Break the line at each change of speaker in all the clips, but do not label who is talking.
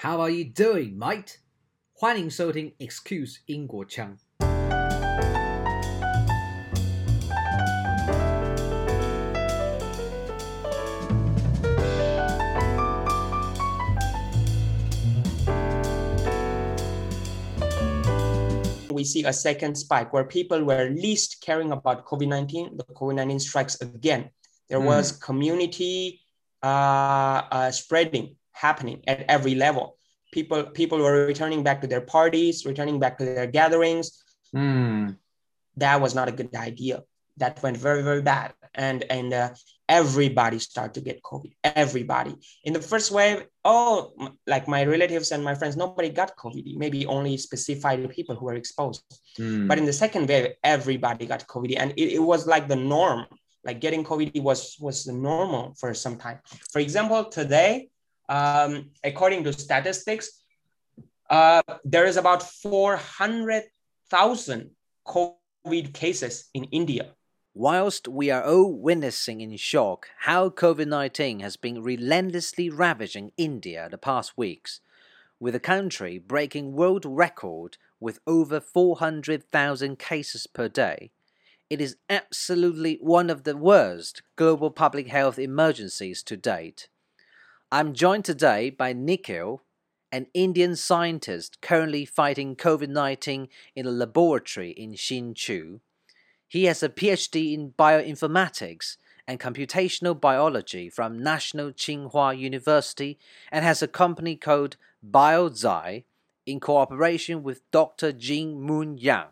How are you doing, mate？欢迎收听 Excuse 英国腔。
we see a second spike where people were least caring about COVID 19. The COVID 19 strikes again. There
Mm.
was community uh, uh, spreading happening at every level. People, people were returning back to their parties, returning back to their gatherings.
Mm.
That was not a good idea. That went very, very bad. And, and uh, everybody started to get COVID. Everybody. In the first wave, oh, m- like my relatives and my friends, nobody got COVID. Maybe only specified people who were exposed.
Mm.
But in the second wave, everybody got COVID, and it, it was like the norm. Like getting COVID was was the normal for some time. For example, today, um, according to statistics, uh, there is about four hundred thousand COVID cases in India.
Whilst we are all witnessing in shock how COVID 19 has been relentlessly ravaging India the past weeks, with the country breaking world record with over 400,000 cases per day, it is absolutely one of the worst global public health emergencies to date. I'm joined today by Nikhil, an Indian scientist currently fighting COVID 19 in a laboratory in Hsinchu. He has a PhD in bioinformatics and computational biology from National Tsinghua University and has a company called BioZai in cooperation with Dr. Jinn-Moon Yang,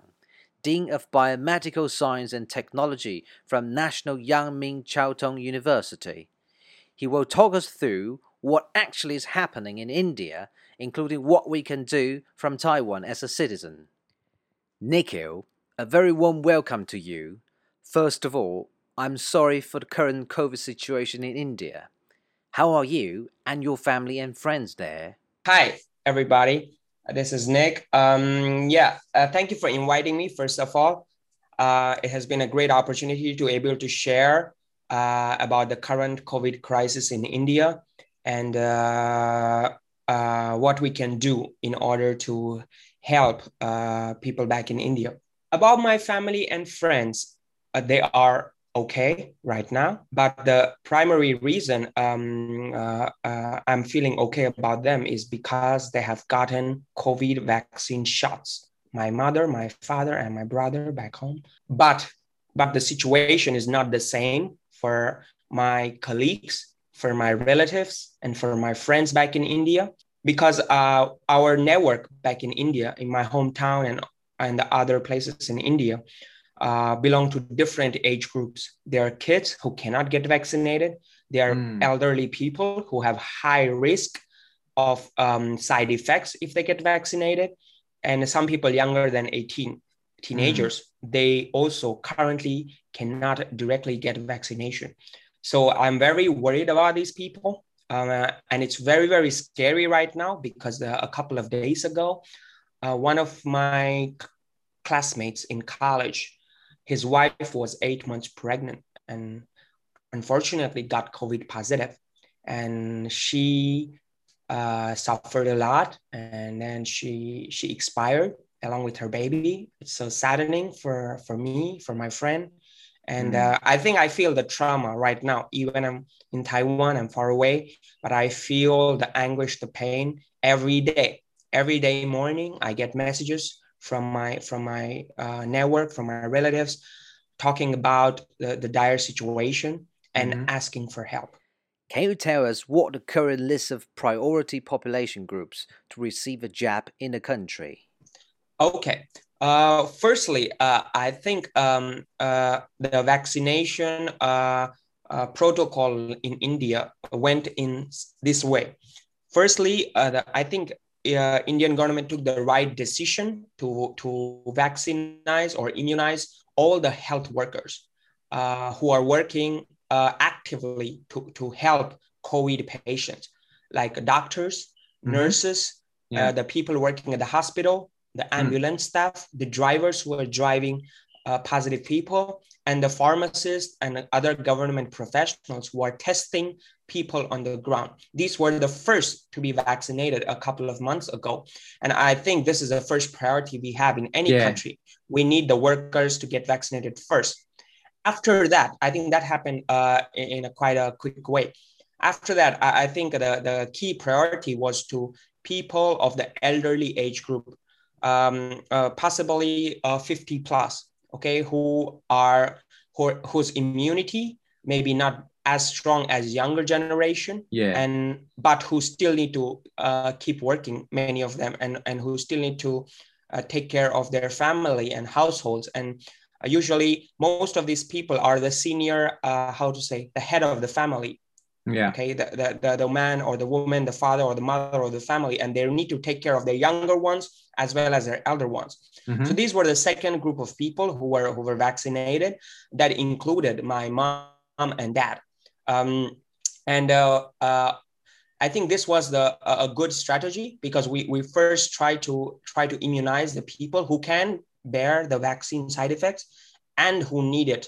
Dean of Biomedical Science and Technology from National Yang Ming Chiao Tung University. He will talk us through what actually is happening in India, including what we can do from Taiwan as a citizen. Nikhil, a very warm welcome to you. First of all, I'm sorry for the current COVID situation in India. How are you and your family and friends there?
Hi, everybody. This is Nick. Um, yeah, uh, thank you for inviting me. First of all, uh, it has been a great opportunity to able to share uh, about the current COVID crisis in India and uh, uh, what we can do in order to help uh, people back in India. About my family and friends, they are okay right now. But the primary reason um, uh, uh, I'm feeling okay about them is because they have gotten COVID vaccine shots. My mother, my father, and my brother back home. But but the situation is not the same for my colleagues, for my relatives, and for my friends back in India because uh, our network back in India, in my hometown and and other places in India, uh, belong to different age groups. There are kids who cannot get vaccinated. There are
Mm.
elderly people who have high risk of um, side effects if they get vaccinated, and some people younger than 18, teenagers, they also currently cannot directly get vaccination. So I'm very worried about these people. Uh, and it's very, very scary right now because uh, a couple of days ago, uh, one of my classmates in college, his wife was eight months pregnant and unfortunately got COVID positive. And she uh, suffered a lot and then she, she expired along with her baby. It's so saddening for, for me, for my friend. And
Mm.
uh, I think I feel the trauma right now, even I'm in Taiwan, I'm far away, but I feel the anguish, the pain every day. Every day morning, I get messages from my from my uh, network, from my relatives, talking about the, the dire situation and
Mhm.
asking for help.
Can you tell us what the current list of priority population groups to receive a jab in the country?
Okay. Uh, firstly, uh, I think um, uh, the vaccination uh, uh, protocol in India went in this way. Firstly, uh, the, I think uh, Indian government took the right decision to to vaccinize or immunize all the health workers uh, who are working uh, actively to, to help COVID patients, like doctors,
Mhm.
nurses,
Yeah.
uh, the people working at the hospital, the ambulance staff, the drivers who are driving uh, positive people, and the pharmacists and other government professionals who are testing people on the ground. These were the first to be vaccinated a couple of months ago. And I think this is the first priority we have in any yeah. country. We need the workers to get vaccinated first. After that, I think that happened uh, in, a quite a quick way. After that, I, I think the, the key priority was to people of the elderly age group, um, uh, possibly uh, 50 plus, okay, who are who, whose immunity maybe not as strong as younger generation
yeah.
and but who still need to uh, keep working many of them and and who still need to uh, take care of their family and households. And uh, usually most of these people are the senior uh, how to say the head of the family
yeah
okay the, the, the, the man or the woman the father or the mother or the family and they need to take care of their younger ones as well as their elder ones mm-hmm. so these were the second group of people who were who were vaccinated that included my mom and dad um, and uh, uh, I think this was the a good strategy because we, we first try to try to immunize the people who can bear the vaccine side effects and who need it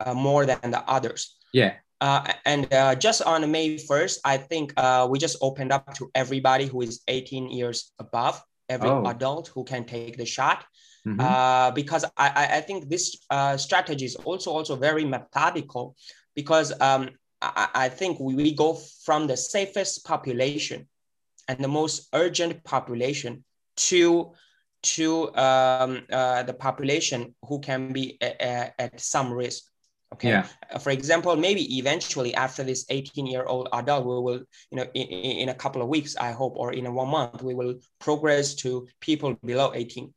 uh, more than the others.
Yeah.
Uh, and uh, just on May 1st, I think uh, we just opened up to everybody who is 18 years above, every oh. adult who can take the shot. Mm-hmm. Uh, because I, I think this uh, strategy is also also very methodical because um, I, I think we, we go from the safest population and the most urgent population to to um, uh, the population who can be a, a, at some risk. Okay.
Yeah.
Uh, for example, maybe eventually after this 18 year old adult, we will, you know, in, in a couple of weeks, I hope, or in a one month, we will progress to people below 18.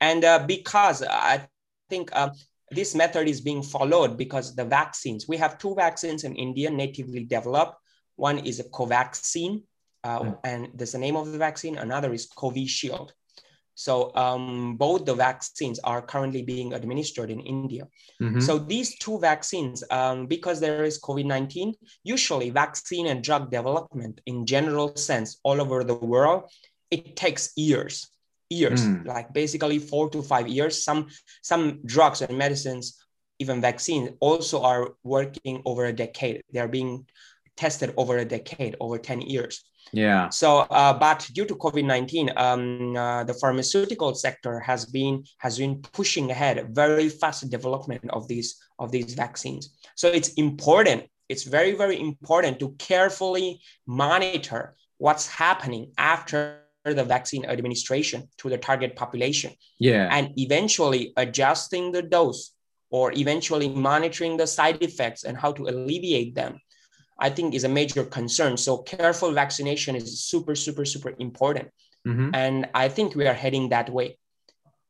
And uh, because I think uh, this method is being followed because the vaccines, we have two vaccines in India natively developed. One is a Covaxin, uh, mm. and there's the name of the vaccine. Another is Covishield. So um, both the vaccines are currently being administered in India. Mm-hmm. So these two vaccines, um, because there is COVID-19, usually vaccine and drug development in general sense all over the world, it takes years years, mm. like basically four to five years. Some some drugs and medicines, even vaccines, also are working over a decade. They are being tested over a decade, over 10 years.
Yeah.
So, uh, but due to COVID nineteen, um, uh, the pharmaceutical sector has been has been pushing ahead very fast development of these of these vaccines. So it's important. It's very very important to carefully monitor what's happening after the vaccine administration to the target population.
Yeah.
And eventually adjusting the dose or eventually monitoring the side effects and how to alleviate them, I think is a major concern. So careful vaccination is super, super, super important. Mm-hmm. And I think we are heading that way.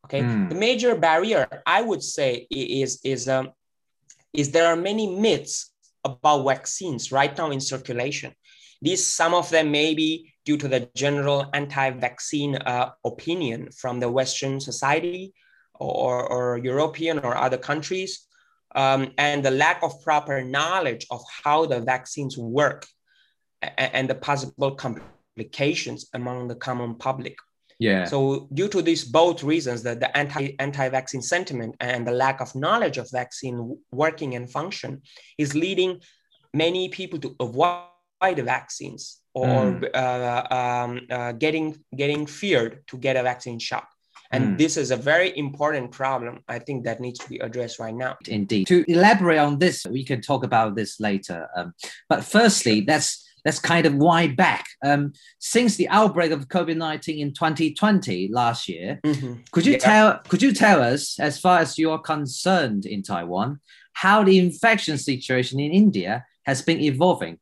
Okay. Mm. The major barrier I would say is, is, um, is there are many myths about vaccines right now in circulation. These, some of them may be due to the general anti-vaccine uh, opinion from the Western society or, or European or other countries, um, and the lack of proper knowledge of how the vaccines work and, and the possible complications among the common public.
Yeah.
So due to these both reasons, the, the anti anti-vaccine sentiment and the lack of knowledge of vaccine working and function is leading many people to avoid the vaccines or mm. uh, um, uh, getting getting feared to get a vaccine shot and mm. this is a very important problem i think that needs to be addressed right now
indeed to elaborate on this we can talk about this later um, but firstly that's that's kind of why back um, since the outbreak of covid-19 in 2020 last year mm-hmm. could you yeah. tell could you tell us as far as you're concerned in taiwan how the infection situation in india has been evolving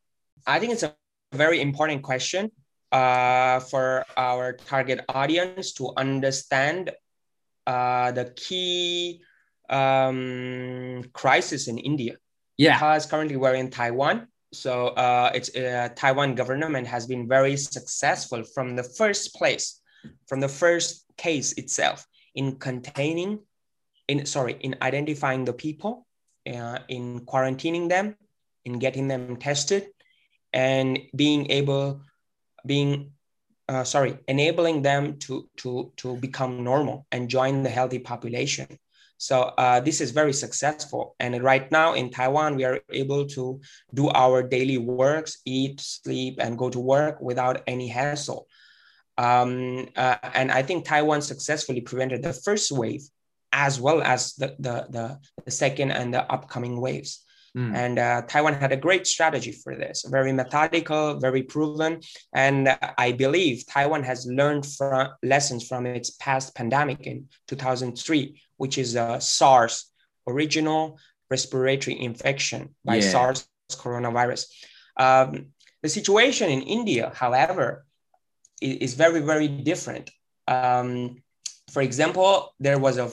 i think it's a very important question uh, for our target audience to understand uh, the key um, crisis in India.
Yeah.
Because currently we're in Taiwan. So uh, it's uh, Taiwan government has been very successful from the first place, from the first case itself in containing, in sorry, in identifying the people, uh, in quarantining them, in getting them tested, and being able being uh, sorry enabling them to to to become normal and join the healthy population So uh, this is very successful. And right now in Taiwan, we are able to do our daily works, eat, sleep, and go to work without any hassle. Um, uh, and I think Taiwan successfully prevented the first wave as well as the, the, the, the second and the upcoming waves. Mm. And uh, Taiwan had a great strategy for this, very methodical, very proven. And I believe Taiwan has learned from lessons from its past pandemic in 2003, which is a SARS, original respiratory infection by yeah. SARS coronavirus. Um, the situation in India, however, is, is very, very different. Um, for example, there was a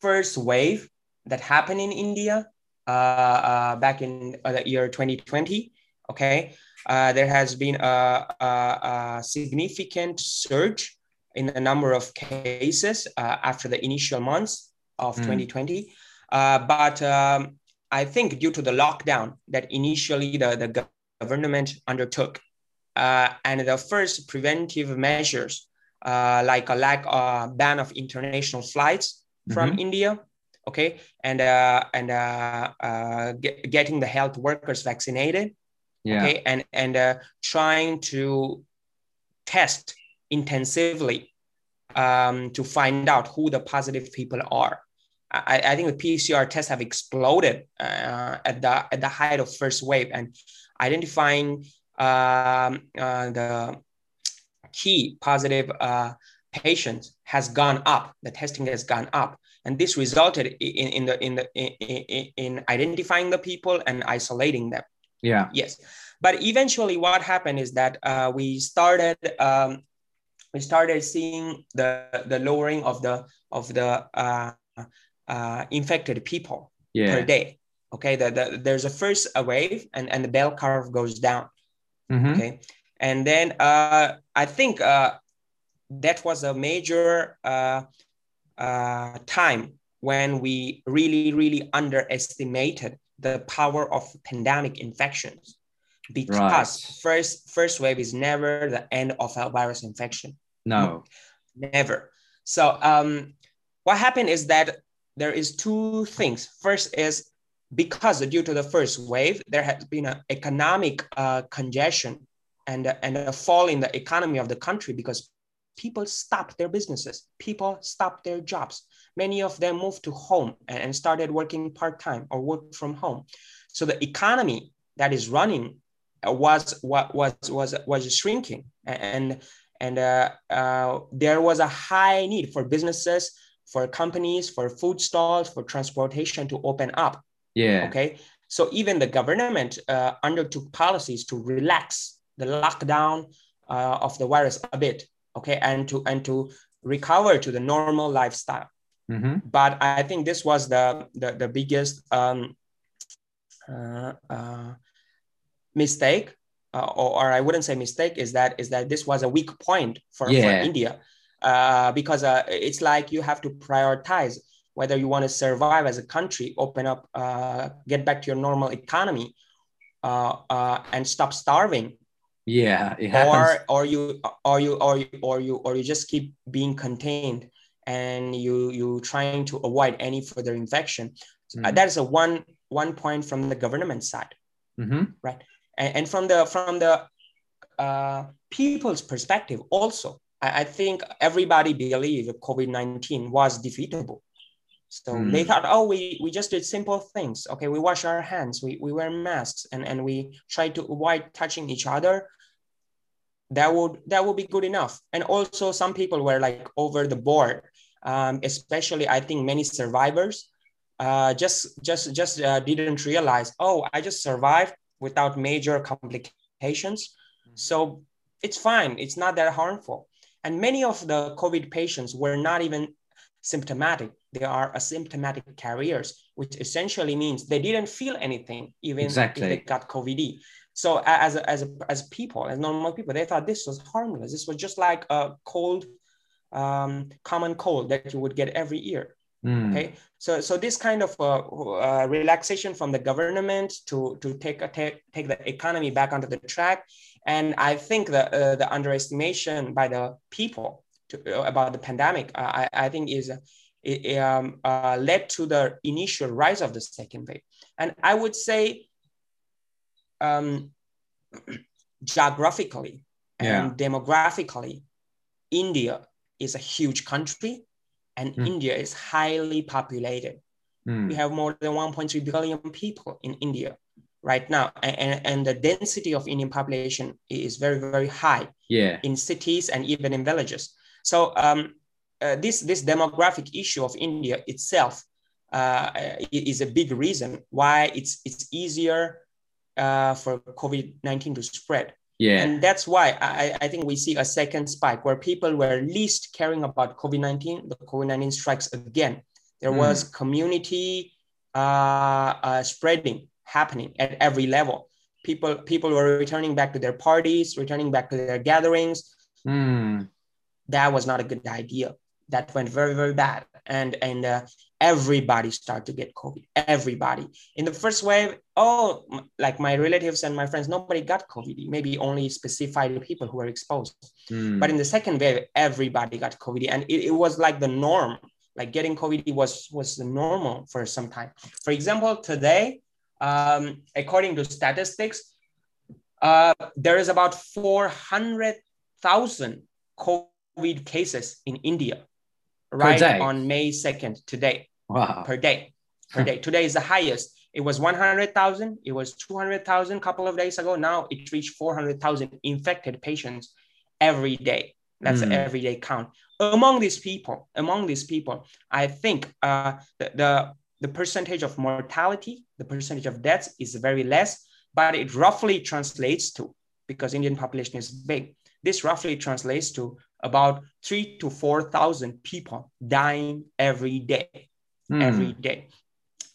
first wave that happened in India back in uh, the year 2020. Okay, there has been a, a, a, significant surge in the number of cases after the initial months of mm. 2020. but um, I think due to the lockdown that initially the, the government undertook, uh, and the first preventive measures, uh, like a lack uh, ban of international flights mm-hmm. from India, okay? And uh, and uh, uh, get, getting the health workers vaccinated yeah. okay? And and uh, trying to test intensively um, to find out who the positive people are. I, I think the PCR tests have exploded uh, at the at the height of first wave. And identifying um, uh, the key positive uh, patients has gone up. The testing has gone up and this resulted in, in the in the in, in identifying the people and isolating them.
Yeah.
Yes. But eventually what happened is that uh, we started um, we started seeing the the lowering of the of the uh, uh, infected people yeah. per day. Okay. The, the, there's a first wave and, and the bell curve goes down. Mm-hmm. okay. And then uh, i think uh, that was a major uh, time when we really, really underestimated the power of pandemic infections because right. first first wave is never the end of a virus infection.
No,
never. So um, what happened is that there is two things. First is because due to the first wave, there has been an economic uh, congestion and, and a fall in the economy of the country because people stopped their businesses, people stopped their jobs. Many of them moved to home and started working part time or work from home. So the economy that is running uh, was what was was was shrinking, and and uh, uh, there was a high need for businesses, for companies, for food stalls, for transportation to open up.
Yeah.
Okay. So even the government uh, undertook policies to relax the lockdown uh, of the virus a bit okay and to and to recover to the normal lifestyle mm-hmm. but i think this was the the, the biggest um, uh, uh, mistake uh, or, or, i wouldn't say mistake is that is that this was a weak point for, yeah. for india uh, because uh, it's like you have to prioritize whether you want to survive as a country open up uh, get back to your normal economy and stop starving
yeah
or or you or you or you or you or you just keep being contained and you you trying to avoid any further infection mm. uh, that is a one one point from the government side mm-hmm. right and, and, from the from the uh, people's perspective also I, I think everybody believed covid-19 was defeatable so mm. they thought, oh, we, we just did simple things. Okay, we wash our hands, we, we wear masks, and, and we try to avoid touching each other. That would that would be good enough. And also, some people were like over the board. Um, especially, I think many survivors uh, just just just uh, didn't realize. Oh, I just survived without major complications. Mm-hmm. So it's fine. It's not that harmful. And many of the COVID patients were not even symptomatic they are asymptomatic carriers, which essentially means they didn't feel anything, even exactly. if they got COVID. So as as as people, as normal people, they thought this was harmless. This was just like a cold, um, common cold that you would get every year. Mm. Okay, so so this kind of uh, uh, relaxation from the government to to take a take, take the economy back onto the track, and I think the uh, the underestimation by the people to, about the pandemic, I I think is it um, uh, led to the initial rise of the second wave. And I would say um, geographically yeah. and demographically, India is a huge country and mm. India is highly populated. Mm. We have more than 1.3 billion people in India right now. And, and the density of Indian population is very, very high
yeah.
in cities and even in villages. So um, uh, this, this demographic issue of India itself uh, is a big reason why it's, it's easier uh, for COVID-19 to spread.
Yeah.
And that's why I, I think we see a second spike where people were least caring about COVID-19, the COVID-19 strikes again. There mm. was community uh, uh, spreading happening at every level. People, people were returning back to their parties, returning back to their gatherings.
Mm.
That was not a good idea. That went very, very bad. And, and uh, everybody started to get COVID. Everybody. In the first wave, oh, like my relatives and my friends, nobody got COVID. Maybe only specified people who were exposed.
Mm.
But in the second wave, everybody got COVID. And it, it was like the norm. Like getting COVID was, was the normal for some time. For example, today, um, according to statistics, uh, there is about 400,000 COVID cases in India right on May 2nd today
wow.
per day. Per day. Today is the highest. It was 100,000. It was 200,000 a couple of days ago. Now it reached 400,000 infected patients every day. That's mm. an everyday count. Among these people, among these people, I think uh, the, the, the percentage of mortality, the percentage of deaths is very less, but it roughly translates to, because Indian population is big, this roughly translates to about three to 4,000 people dying every day mm. every day.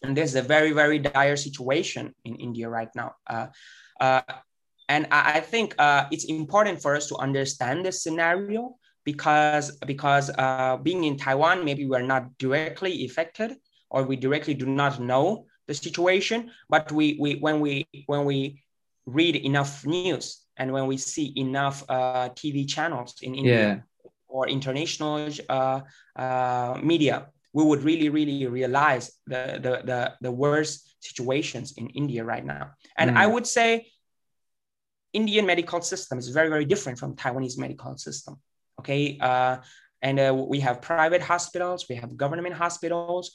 And there's a very, very dire situation in India right now. Uh, uh, and I, I think uh, it's important for us to understand this scenario because, because uh, being in Taiwan, maybe we're not directly affected or we directly do not know the situation. But we, we, when, we, when we read enough news and when we see enough uh, TV channels in India yeah. or international uh, media, we would really, really realize the, the, the, the worst situations in India right now. And mm. I would say Indian medical system is very, very different from Taiwanese medical system. Okay. Uh, and uh, we have private hospitals, we have government hospitals,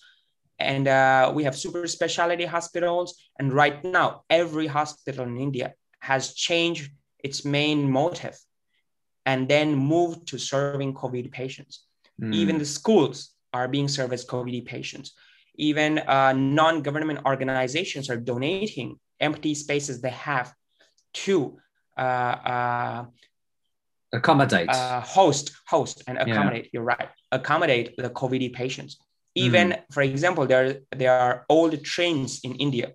and uh, we have super specialty hospitals. And right now, every hospital in India has changed its main motive and then moved to serving COVID patients. Mm. Even the schools are being served as COVID patients. Even uh, non-government organizations are donating empty spaces they have to uh, uh,
accommodate,
uh, host, host, and accommodate. Yeah. You're right. Accommodate the COVID patients. Even, mm. for example, there there are old trains in India,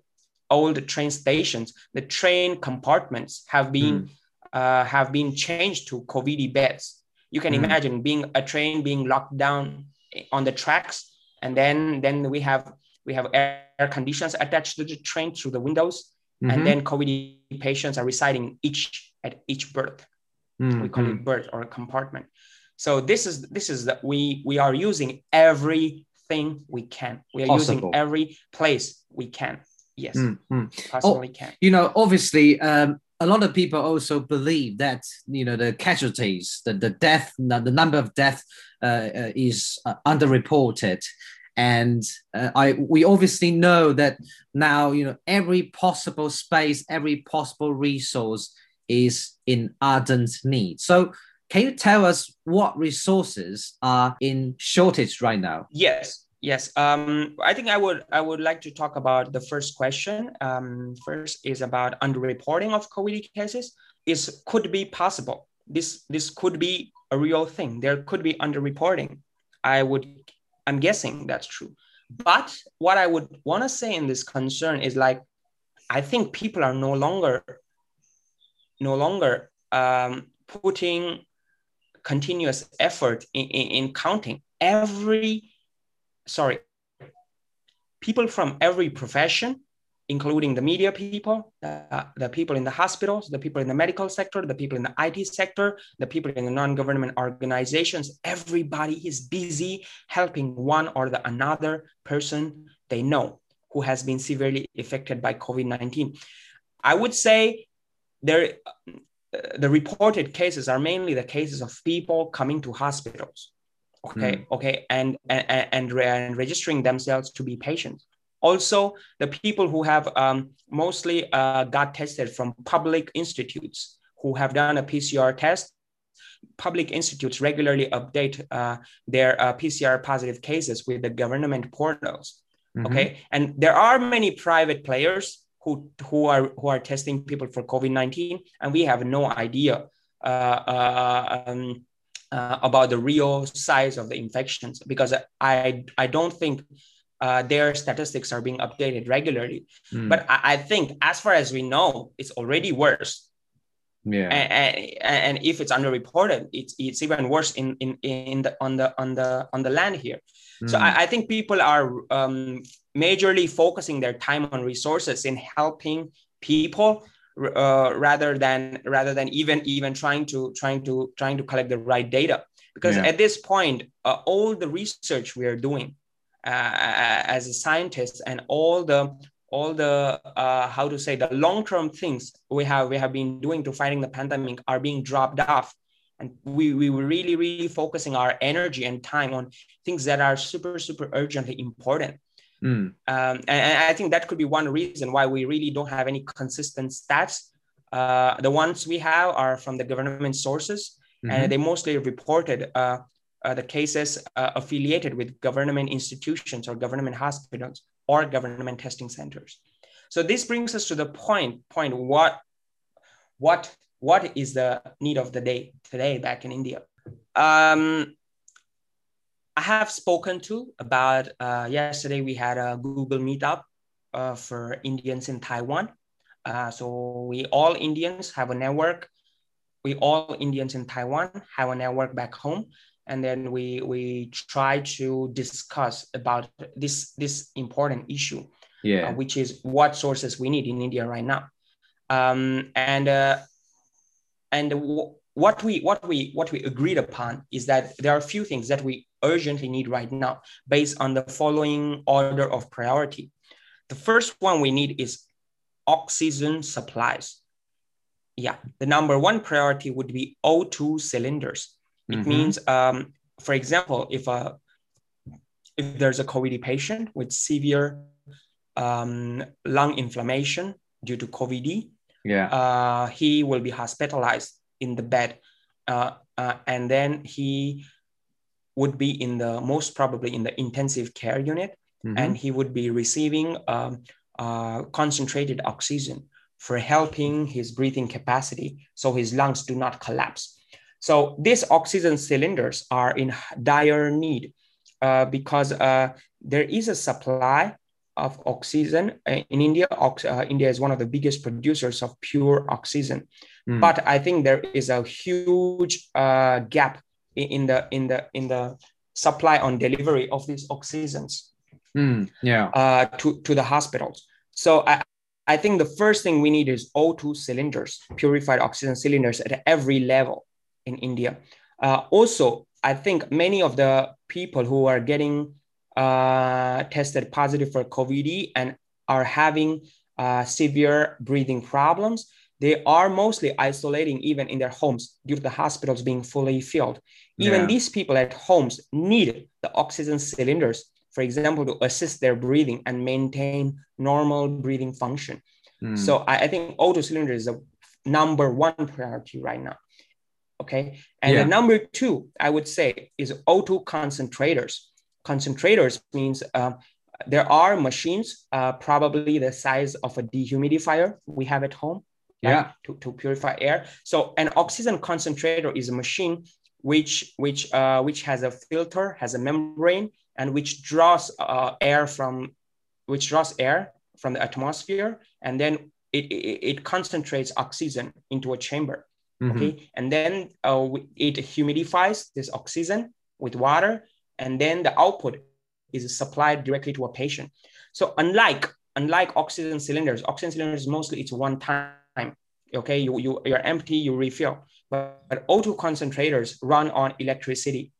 old train stations. The train compartments have been mm. Uh, have been changed to COVID beds. You can mm. imagine being a train being locked down on the tracks and then then we have we have air conditions attached to the train through the windows mm-hmm. and then covid patients are residing each at each berth mm-hmm. we call it berth or a compartment so this is this is that we we are using everything we can we are Possible. using every place we can yes
mm-hmm.
possibly oh, can
you know obviously um a lot of people also believe that you know the casualties, the the death, the number of death uh, uh, is uh, underreported, and uh, I we obviously know that now you know every possible space, every possible resource is in ardent need. So. Can you tell us what resources are in shortage right now?
Yes, Yes, um, I think I would I would like to talk about the first question. Um, first is about underreporting of COVID cases. Is could be possible. This this could be a real thing. There could be underreporting. I would I'm guessing that's true. But what I would want to say in this concern is like I think people are no longer no longer um, putting continuous effort in, in, in counting every sorry, people from every profession including the media people, uh, the people in the hospitals, the people in the medical sector, the people in the IT sector, the people in the non-government organizations. Everybody is busy helping one or the another person they know who has been severely affected by COVID-19. I would say there, the reported cases are mainly the cases of people coming to hospitals okay mm. okay and, and and and registering themselves to be patients also the people who have um, mostly uh, got tested from public institutes who have done a pcr test public institutes regularly update uh, their uh, pcr positive cases with the government portals mm-hmm. okay and there are many private players who who are who are testing people for covid-19 and we have no idea uh, uh, um, uh, about the real size of the infections because I I don't think uh, their statistics are being updated regularly. Mm. But I, I, think as far as we know, it's already worse.
Yeah.
And, and, and, if it's underreported, it's it's even worse in in in the on the on the on the land here. Mm. So hmm. I, I, think people are um, majorly focusing their time on resources in helping people uh, rather than rather than even even trying to trying to trying to collect the right data. Because yeah. at this point uh, all the research we are doing uh, as a scientist and all the all the uh, how to say the long term things we have we have been doing to fighting the pandemic are being dropped off. And we, we were really really focusing our energy and time on things that are super super urgently important Mm. Um, and, I think that could be one reason why we really don't have any consistent stats. Uh, the ones we have are from the government sources, mm-hmm. and they mostly reported uh, uh, the cases uh, affiliated with government institutions or government hospitals or government testing centers. So this brings us to the point point what what what is the need of the day today back in India? Um, I have spoken to about uh, yesterday we had a Google meetup uh, for Indians in Taiwan. Uh, so we all Indians have a network. We all Indians in Taiwan have a network back home, and then we we try to discuss about this this important issue,
yeah,
uh, which is what sources we need in India right now, um, and uh, and what we what we what we agreed upon is that there are a few things that we urgently need right now based on the following order of priority. The first one we need is oxygen supplies. Yeah, the number one priority would be O2 cylinders. It mm-hmm. means, um, for example, if a if there's a COVID patient with severe um, lung inflammation due to COVID,
yeah,
uh, he will be hospitalized in the bed, uh, uh, and then he would be in the most probably in the intensive care unit, mm-hmm. and he would be receiving um, uh, concentrated oxygen for helping his breathing capacity so his lungs do not collapse. So these oxygen cylinders are in dire need uh, because uh, there is a supply of oxygen uh, in India. Ox- uh, India is one of the biggest producers of pure oxygen, mm. but I think there is a huge uh, gap in the in the in the supply on delivery of these oxygens
mm, yeah.
uh, to to the hospitals. So i i think the first thing we need is o2 cylinders purified oxygen cylinders at every level in india. Uh, also i think many of the people who are getting uh, tested positive for covid and are having uh, severe breathing problems they are mostly isolating even in their homes due to the hospitals being fully filled. Even yeah. these people at homes need the oxygen cylinders, for example, to assist their breathing and maintain normal breathing function. Mm. So I, I, think O2 cylinder is a number one priority right now. Okay. And yeah. the number two, I would say, is O2 concentrators. Concentrators means uh, there are machines, uh, probably the size of a dehumidifier we have at home
yeah
to, to purify air so an oxygen concentrator is a machine which which uh, which has a filter has a membrane and which draws uh, air from which draws air from the atmosphere and then it, it, it concentrates oxygen into a chamber mm-hmm. okay and then uh, it humidifies this oxygen with water and then the output is supplied directly to a patient so unlike unlike oxygen cylinders, oxygen cylinders mostly it's one time. Okay, you, you you're empty, you refill. But, but O2 concentrators run on electricity,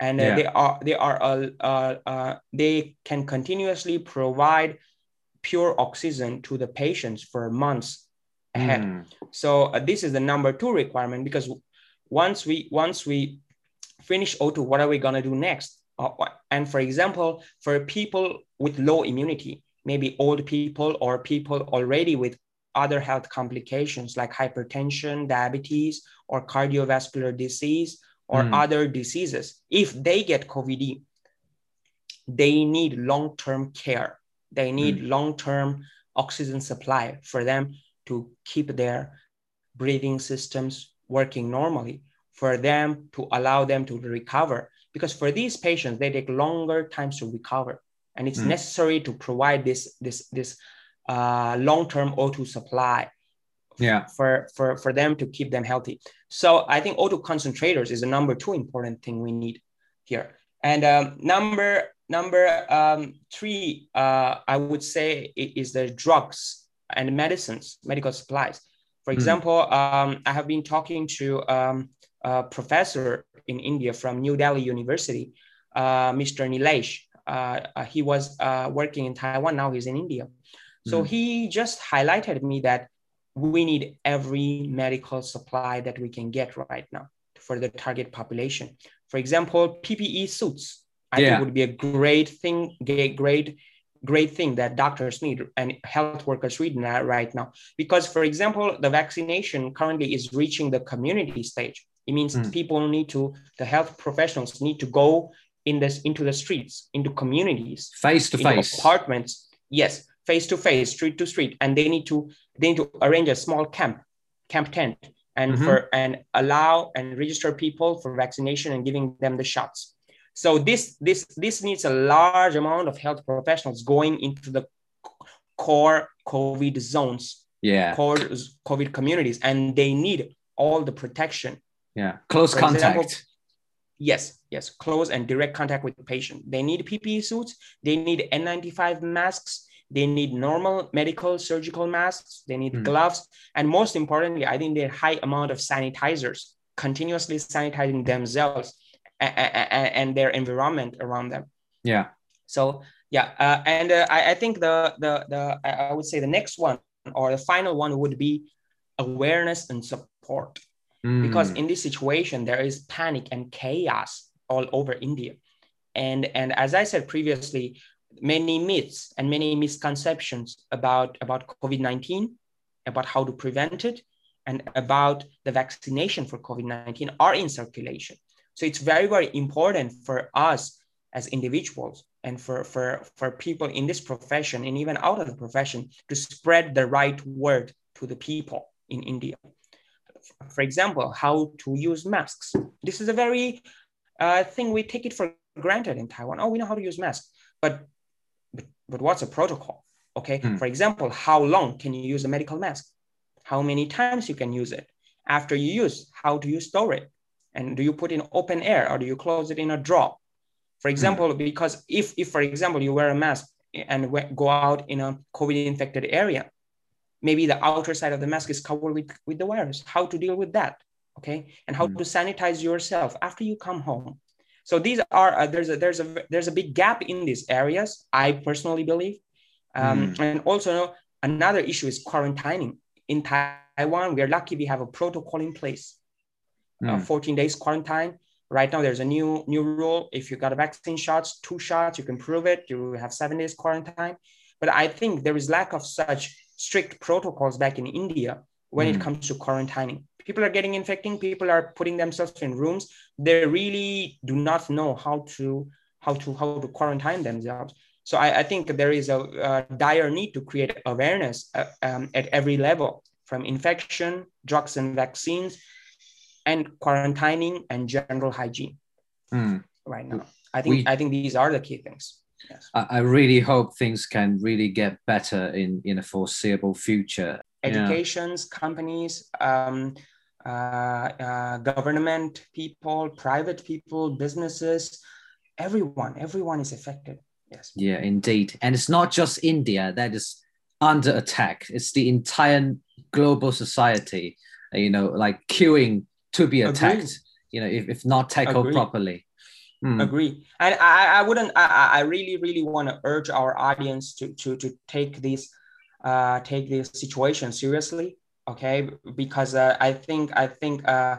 and uh, yeah. they are they are uh, uh, uh, they can continuously provide pure oxygen to the patients for months ahead. Mm. So uh, this is the number two requirement because once we once we finish O2, what are we gonna do next? Uh, and for example, for people with low immunity, maybe old people or people already with other health complications like hypertension, diabetes, or cardiovascular disease, or mm. other diseases, if they get COVID, they need long term care. They need mm. long term oxygen supply for them to keep their breathing systems working normally, for them to allow them to recover. Because for these patients, they take longer times to recover. And it's mm. necessary to provide this, this, this uh, long-term O2 supply
yeah.
for, for, for them to keep them healthy. So I think O2 concentrators is the number two important thing we need here. And um, number number um, three, uh, I would say, is the drugs and medicines, medical supplies. For hmm. example, mm. um, I have been talking to um, a professor in India from New Delhi University, uh, Mr. Nilesh. Uh, uh, he was uh, working in Taiwan, now he's in India. So mm. he just highlighted me that we need every medical supply that we can get right now for the target population. For example, PPE suits. I yeah. think would be a great thing, great, great thing that doctors need and health workers need right now. Because, for example, the vaccination currently is reaching the community stage. It means mm. people need to, the health professionals need to go in this into the streets, into communities,
face to face,
apartments. Yes, face to face, street to street, and they need to they need to arrange a small camp, camp tent, and mm-hmm. for and allow and register people for vaccination and giving them the shots. So this this this needs a large amount of health professionals going into the core COVID zones,
yeah,
core COVID communities, and they need all the protection.
Yeah, close for contact. Example,
yes, yes, close and direct contact with the patient. They need PPE suits. They need N95 masks they need normal medical surgical masks. They need mm. gloves. And most importantly, I think they high amount of sanitizers, continuously sanitizing themselves and, and their environment around them.
Yeah.
So yeah, uh, and uh, I, I think the the the I would say the next one or the final one would be awareness and support, mm. because in this situation there is panic and chaos all over India, and and as I said previously, many myths and many misconceptions about, about COVID-19, about how to prevent it, and about the vaccination for COVID-19 are in circulation. So it's very, very important for us as individuals and for, for, for people in this profession and even out of the profession to spread the right word to the people in India. For example, how to use masks. This is a very uh, thing we take it for granted in Taiwan. Oh, we know how to use masks. But but what's a protocol? Okay. Mm. For example, how long can you use a medical mask? How many times you can use it? After you use, how do you store it? And do you put in open air or do you close it in a drawer? For hmm. example, mm. because if, if, for example, you wear a mask and go out in a COVID infected area, maybe the outer side of the mask is covered with, with the virus. How to deal with that? Okay. And how mm. to sanitize yourself after you come home. So these are uh, there's a there's a there's a big gap in these areas. I personally believe, um, mm. and also another issue is quarantining. In Taiwan, we are lucky we have a protocol in place. Mm. Uh, 14 days quarantine. Right now, there's a new new rule. If you got a vaccine shots, two shots, you can prove it. You have seven days quarantine. But I think there is lack of such strict protocols back in India when mm. it comes to quarantining people are getting infecting people are putting themselves in rooms they really do not know how to how to how to quarantine themselves so i, I think there is a, a, dire need to create awareness uh, um, at every level from infection drugs and vaccines and quarantining and general hygiene mm. right now i think we, i think these are the key things
yes. I, I really hope things can really get better in in a foreseeable future
educations yeah. companies um, government people, private people, businesses, everyone, everyone is affected. Yes.
Yeah, indeed. And it's not just India that is under attack. It's the entire global society, you know, like queuing to be attacked, Agreed. you know, if, if not tackled Agreed. properly.
Mm. Agree. And I, I wouldn't, I, I really, really want to urge our audience to, to, to take this, uh, take this situation seriously. Okay. Because uh, I think, I think uh,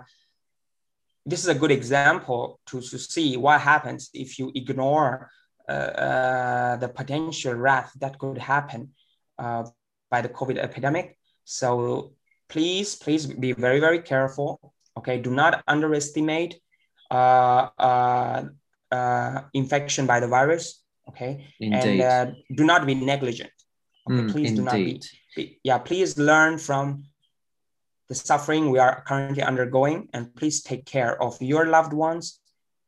this is a good example to, to see what happens if you ignore uh, uh, the potential wrath that could happen uh, by the COVID epidemic. So please, please be very, very careful. Okay. Do not underestimate uh, uh, uh, infection by the virus. Okay, Indeed. and uh, do not be negligent. Okay, mm, please indeed. do not be, be. Yeah, please learn from the suffering we are currently undergoing, and please take care of your loved ones.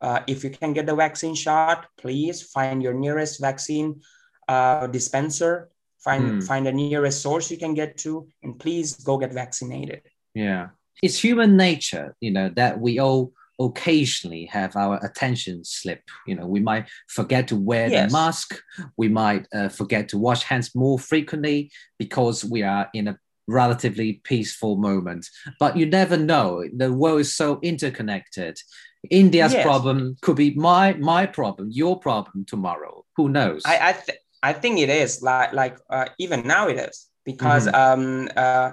Uh, if you can get the vaccine shot, please find your nearest vaccine uh, dispenser. Find mm. find the nearest source you can get to, and please go get vaccinated.
Yeah, it's human nature, you know, that we all occasionally have our attention slip. You know, we might forget to wear yes. the mask. We might uh, forget to wash hands more frequently because we are in a relatively peaceful moment. But you never know. The world is so interconnected. India's yes. problem could be my my problem, your problem tomorrow. Who knows?
I I, th- I think it is like like uh, even now it is because mm-hmm. um uh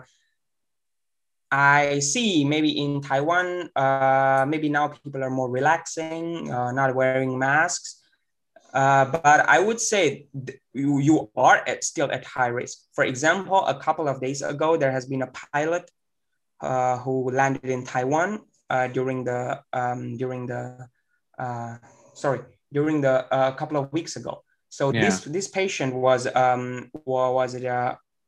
I see maybe in Taiwan, uh, maybe now people are more relaxing, uh, not wearing masks. Uh, but I would say you, you are at, still at high risk. For example, a couple of days ago, there has been a pilot uh, who landed in Taiwan uh, during the um, during the uh, sorry during the a couple of weeks ago. So yeah. this this patient was um, was it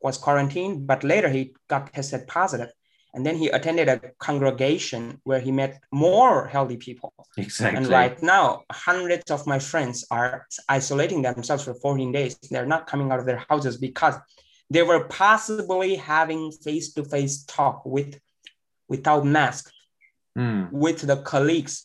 was quarantined, but later he got tested positive and then he attended a congregation where he met more healthy people.
Exactly.
and right now hundreds of my friends are isolating themselves for 14 days. They're not coming out of their houses because they were possibly having face-to-face talk with without mask mm. with the colleagues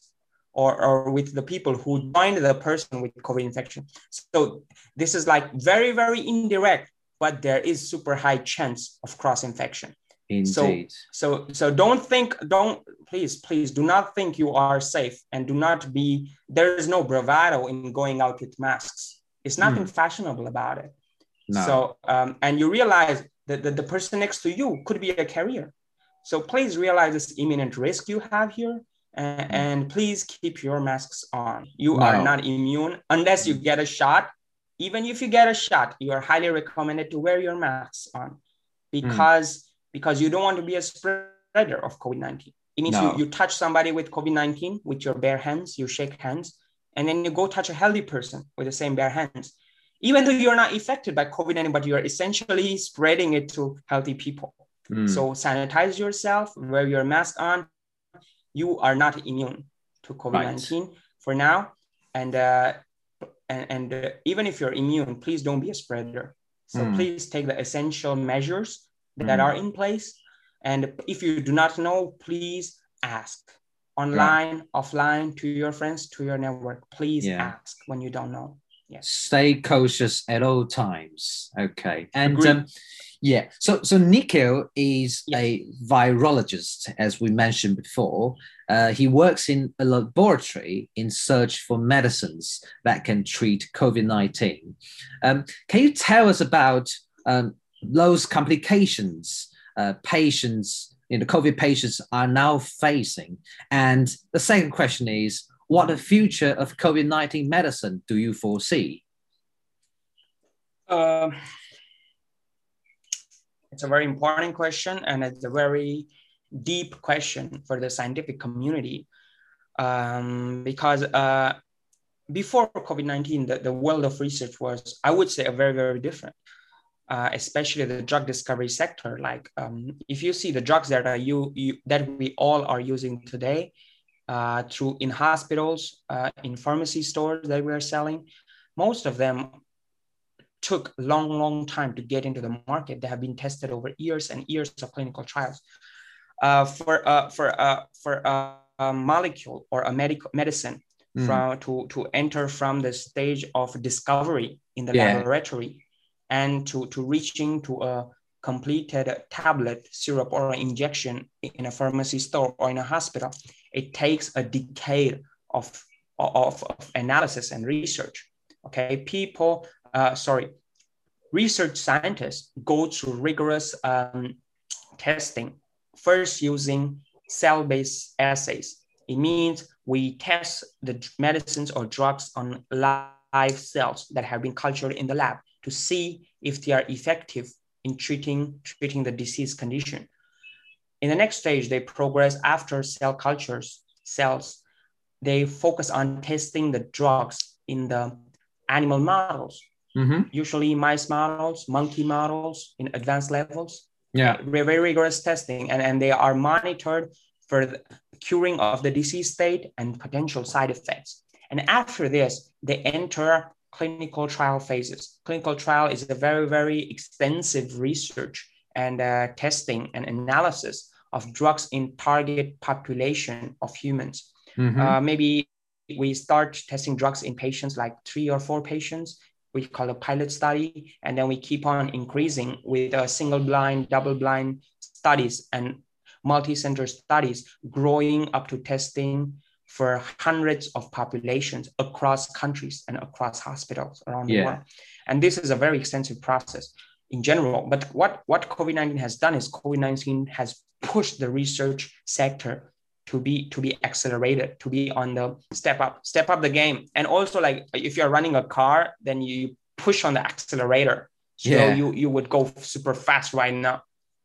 or, or with the people who joined the person with covid infection. So this is like very very indirect but there is super high chance of cross infection
Indeed.
So, so, so don't think, don't please, please do not think you are safe and do not be. There is no bravado in going out with masks. It's nothing mm. fashionable about it. No. So, um, and you realize that the, the person next to you could be a carrier. So please realize this imminent risk you have here, and, mm. and please keep your masks on. You no. are not immune unless you get a shot. Even if you get a shot, you are highly recommended to wear your masks on hmm. because. Mm because you don't want to be a spreader of COVID 19. It means no. you, you touch somebody with COVID 19 with your bare hands, you shake hands, and then you go touch a healthy person with the same bare hands. Even though you're not affected by COVID 19, but you're essentially spreading it to healthy people. Mm. So sanitize yourself, wear your mask on. You are not immune to COVID 19 right. for now. And, uh, and, and uh, even if you're immune, please don't be a spreader. So mm. please take the essential measures that are mm-hmm. in place. And if you do not know, please ask online, right. offline, to your friends, to your network. Please yeah. ask when you don't know.
Yes. Stay cautious at all times. Okay. And um, yeah, so so Nikhil is yes. a virologist, as we mentioned before. Uh, he works in a laboratory in search for medicines that can treat COVID 19. Um, can you tell us about um, those complications uh, patients, you know, COVID patients are now facing. And the second question is, what the future of COVID 19 medicine do you foresee?
Uh, it's a very important question, and it's a very deep question for the scientific community um, because uh, before COVID 19, the, the world of research was, I would say, a very, very different uh, especially the drug discovery sector. Like um, if you see the drugs that are you, you that we all are using today uh, through in hospitals, uh, in pharmacy stores that we are selling, most of them took long, long time to get into the market. They have been tested over years and years of clinical trials. Uh, for uh, for uh, for a molecule or a medical medicine mm. from to to enter from the stage of discovery in the yeah. laboratory and to to reaching to a completed tablet syrup or injection in a pharmacy store or in a hospital it takes a decade of of, of analysis and research. Okay people uh, sorry research scientists go through rigorous um, testing first using cell-based assays. It means we test the medicines or drugs on live cells that have been cultured in the lab to see if they are effective in treating, treating the disease condition. In the next stage, they progress after cell cultures cells. They focus on testing the drugs in the animal models, mm-hmm. usually mice models, monkey models in advanced levels.
Yeah,
very rigorous testing, and, and they are monitored for the curing of the disease state and potential side effects. And after this, they enter clinical trial phases. Clinical trial is a very, very extensive research and uh, testing and analysis of drugs in target population of humans. Mm-hmm. Uh, maybe we start testing drugs in patients like three or four patients. We call a pilot study, and then we keep on increasing with a single blind, double blind studies and multi-center studies growing up to testing for hundreds of populations across countries and across hospitals around yeah. the world. And this is a very extensive process in general. But what, what COVID-19 has done is COVID-19 has pushed the research sector to be to be accelerated, to be on the step up, step up the game. And also like if you're running a car, then you push on the accelerator. So yeah. you you would go super fast right now.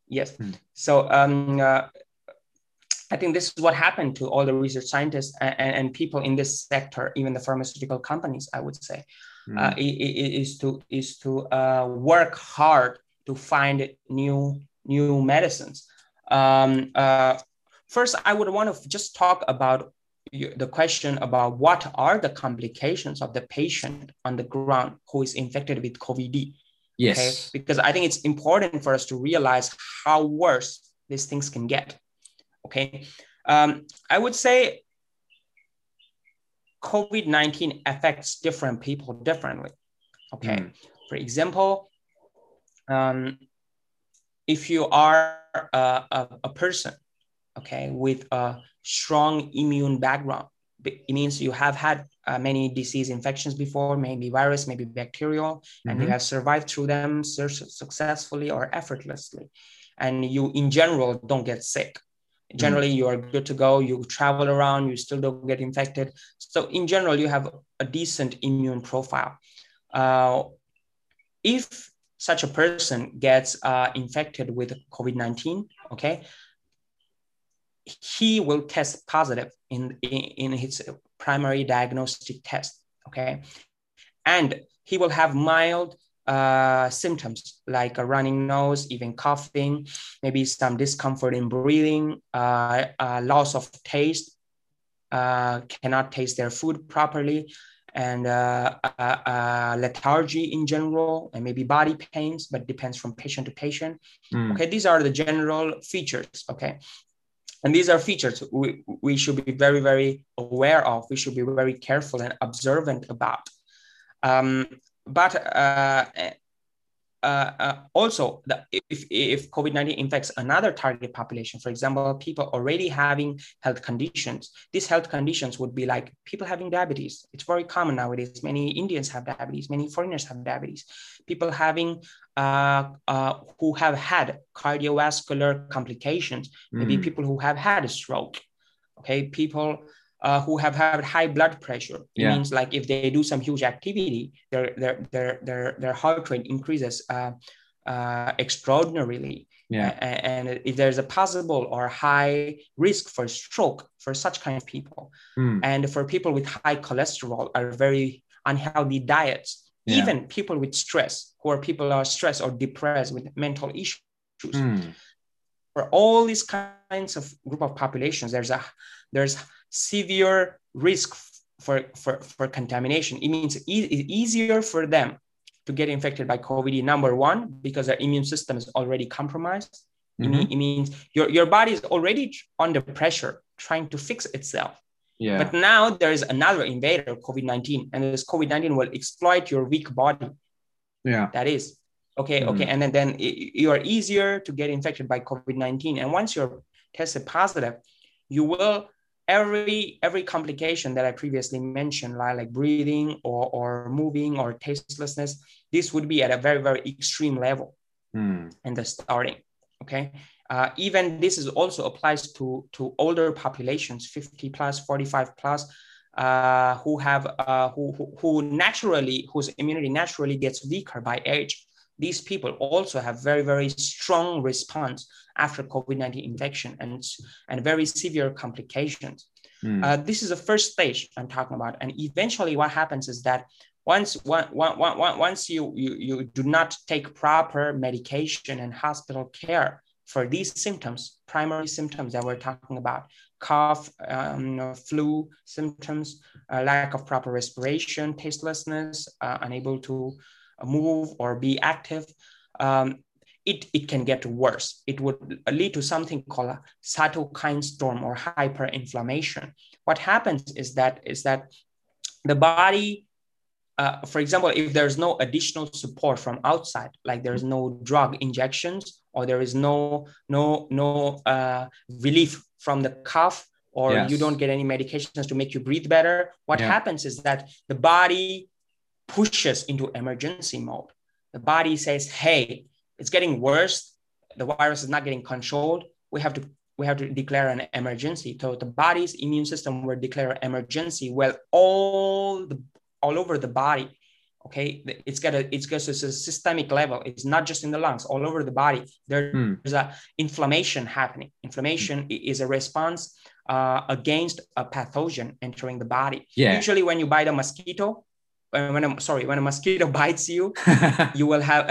Yes. Hmm. So um, uh, I think this is what happened to all the research scientists and, and people in this sector, even the pharmaceutical companies. I would say, mm. uh, is to is to uh, work hard to find new new medicines. Um, uh, first, I would want to just talk about the question about what are the complications of the patient on the ground who is infected with COVID.
Yes. Okay?
Because I think it's important for us to realize how worse these things can get. Okay. Um, I would say COVID 19 affects different people differently. Okay. Mm. For example, um, if you are a, a, a, person, okay, with a strong immune background, it means you have had uh, many disease infections before, maybe virus, maybe bacterial, mm-hmm. and you mm-hmm. have survived through them successfully or effortlessly. And you, in general, don't get sick. Generally, mm. you are good to go. You travel around, you still don't get infected. So, in general, you have a decent immune profile. Uh, if such a person gets uh, infected with COVID 19, okay, he will test positive in, in, in his primary diagnostic test, okay? And he will have mild uh, symptoms like a running nose, even coughing, maybe some discomfort in breathing, uh, uh, loss of taste, uh, cannot taste their food properly, and uh, uh, lethargy in general, and maybe body pains, but depends from patient to patient. Mm. Okay, these are the general features. Okay, and these are features we, we should be very, very aware of. We should be very careful and observant about. Um, but uh, uh, uh, also the, if, if covid-19 infects another target population for example people already having health conditions these health conditions would be like people having diabetes. It's very common nowadays. Many indians have diabetes. Many foreigners have diabetes. People having uh, uh, who have had cardiovascular complications maybe mm. people who have had a stroke okay? People uh, who have had high blood pressure. It yeah. means like if they do some huge activity, their their their their, their heart rate increases uh, uh, extraordinarily.
Yeah.
And if there's a possible or high risk for stroke for such kind of people, mm. and for people with high cholesterol are very unhealthy diets, yeah. even people with stress, who are people are stressed or depressed with mental issues. Mm. For all these kinds of group of populations, there's a there's severe risk for, for, for contamination. It means e- easier for them to get infected by COVID, number one, because their immune system is already compromised. Mm-hmm. It, means your, your body is already under pressure trying to fix itself. Yeah. But now there is another invader, COVID 19, and this COVID 19 will exploit your weak body.
Yeah.
That is. Okay. Mm. Okay. And then, then you are easier to get infected by COVID 19. And once you're tested positive, you will every every complication that I previously mentioned, like, like breathing or, or moving or tastelessness, this would be at a very, very extreme level
mm.
in the starting. Okay. Uh, even this is also applies to, to older populations, 50 plus, 45 plus, uh, who have uh, who, who, who naturally whose immunity naturally gets weaker by age. These people also have very very strong response after COVID-19 infection and and very severe complications. Mm. Uh, this is the first stage I'm talking about, and eventually what happens is that once one, one, one, once you, you you do not take proper medication and hospital care for these symptoms, primary symptoms that we're talking about, cough, um, flu symptoms, uh, lack of proper respiration, tastelessness, uh, unable to move or be active, um, it, it can get worse. It would lead to something called a cytokine storm or hyperinflammation. What happens is that is that the body uh, for example, if there's no additional support from outside, like there's no drug injections or there is no no no uh, relief from the cough or yes. you don't get any medications to make you breathe better, what yeah. happens is that the body pushes into emergency mode. The body says, "Hey, it's getting worse. The virus is not getting controlled. We have to we have to declare an emergency. So the body's immune system will declare an emergency. Well, all the all over the body. Okay, it's got a it's got a systemic level. It's not just in the lungs, all over the body. There, mm. There's a inflammation happening. Inflammation mm. is a response uh, against a pathogen entering the body. Yeah. Usually, when you bite a mosquito, when a, sorry when a mosquito bites you you will have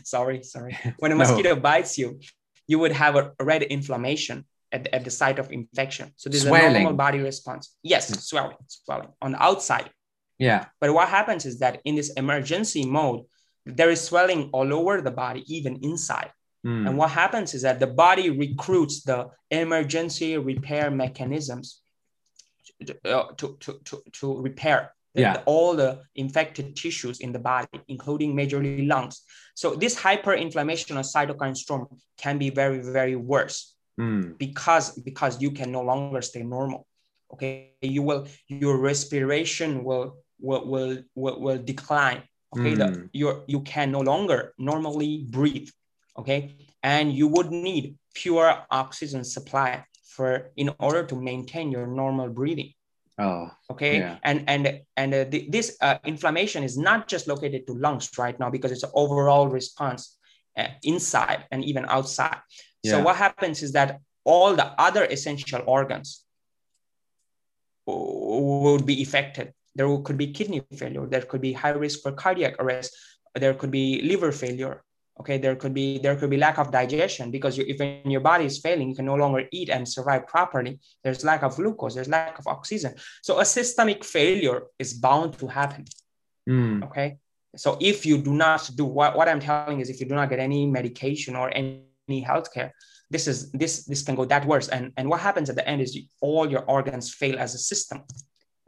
sorry sorry when a mosquito no. bites you you would have a red inflammation at the, at the site of infection so this swelling. is a normal body response yes mm. swelling swelling on the outside
yeah.
But what happens is that in this emergency mode, there is swelling all over the body, even inside. Mm. And what happens is that the body recruits the emergency repair mechanisms to, uh, to, to, to, to, repair yeah. all the infected tissues in the body, including majorly lungs. So this hyperinflammation or cytokine storm can be very, very worse mm. because, because you can no longer stay normal. Okay, you will your respiration will will will will, will decline okay mm. the, you you can no longer normally breathe okay and you would need pure oxygen supply for in order to maintain your normal breathing
oh
okay yeah. and and and uh, the, this uh, inflammation is not just located to lungs right now because it's an overall response uh, inside and even outside yeah. so what happens is that all the other essential organs would be affected there could be kidney failure. There could be high risk for cardiac arrest. There could be liver failure. Okay, there could be there could be lack of digestion because you, if your body is failing, you can no longer eat and survive properly. There's lack of glucose. There's lack of oxygen. So a systemic failure is bound to happen.
Mm.
Okay, so if you do not do what, what I'm telling is if you do not get any medication or any, any healthcare, this is this this can go that worse. And and what happens at the end is you, all your organs fail as a system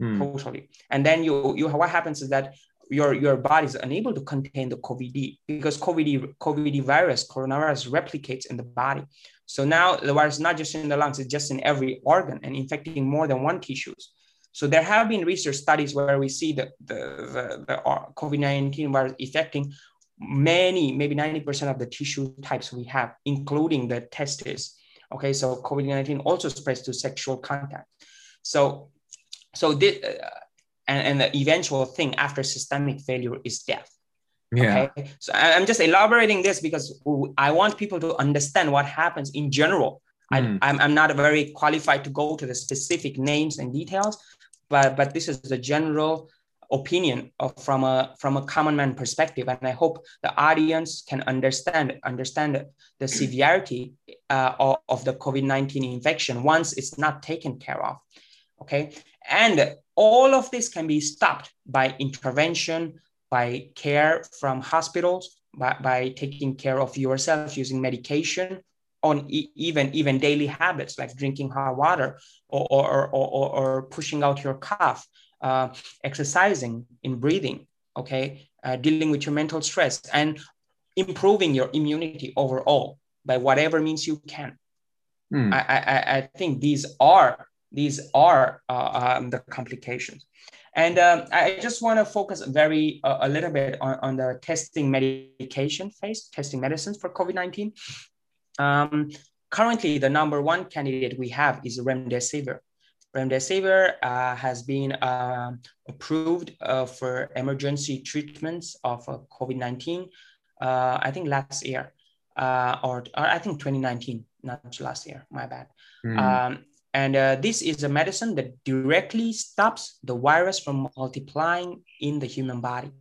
mm. totally. And then you you what happens is that your your body is unable to contain the COVID because COVID COVID virus coronavirus replicates in the body. So now the virus is not just in the lungs, it's just in every organ and infecting more than one tissues. So there have been research studies where we see the, the, the, the COVID-19 virus affecting many, maybe 90% of the tissue types we have, including the testes. Okay, so COVID-19 also spreads to sexual contact. So so this, uh, and, and the eventual thing after systemic failure is death.
Yeah. Okay?
So I'm just elaborating this because I want people to understand what happens in general. Mm. I, hmm. I'm, I'm not very qualified to go to the specific names and details, but but this is the general opinion of, from a from a common man perspective, and I hope the audience can understand understand the severity uh, of, of the COVID nineteen infection once it's not taken care of. Okay, and all of this can be stopped by intervention, by care from hospitals, by, by taking care of yourself using medication, on e- even even daily habits like drinking hot water or or or, or, or pushing out your cough uh, exercising in breathing okay uh, dealing with your mental stress and improving your immunity overall by whatever means you can mm. I, I i think these are these are uh, um, the complications and um, I just want to focus very uh, a little bit on, on the testing medication phase, testing medicines for COVID-19. Um, currently, the number one candidate we have is remdesivir. Remdesivir uh, has been uh, approved uh, for emergency treatments of uh, COVID-19, uh, I think last year, or, or, I think 2019, not last year, my bad. Mm. Um, and uh, this is a medicine that directly stops the virus from multiplying in the human body.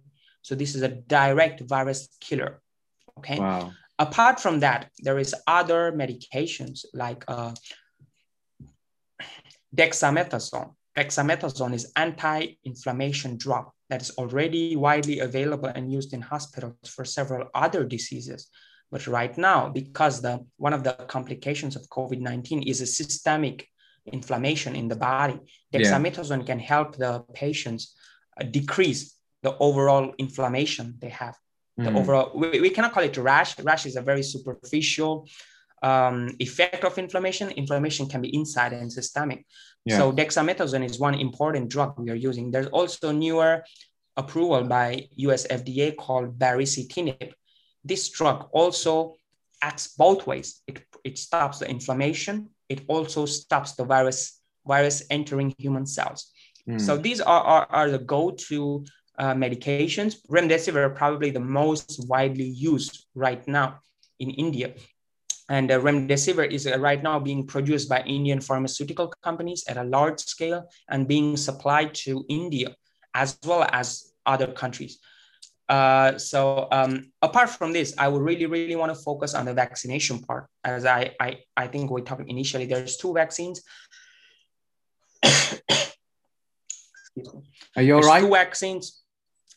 So this is a direct virus killer. Okay.
Wow.
Apart from that, there is other medications like uh, dexamethasone. Dexamethasone is anti-inflammation drug that is already widely available and used in hospitals for several other diseases. But right now, because the one of the complications of COVID-19 is a systemic inflammation in the body. Dexamethasone yeah. can help the patients uh, decrease the overall inflammation they have. The mm. overall, we, we cannot call it rash. Rash is a very superficial um, effect of inflammation. Inflammation can be inside and systemic. Yeah. So dexamethasone is one important drug we are using. There's also newer approval by US FDA called baricitinib. This drug also acts both ways. It, it stops the inflammation it also stops the virus virus entering human cells. Mm. So these are, are, are the go-to uh, medications. Remdesivir are probably the most widely used right now in India. And uh, remdesivir is uh, right now being produced by Indian pharmaceutical companies at a large scale and being supplied to India as well as other countries. Uh, so um, apart from this, I would really, really want to focus on the vaccination part. As I, I, I think we talked initially, there's two vaccines.
Are you all right?
Two vaccines.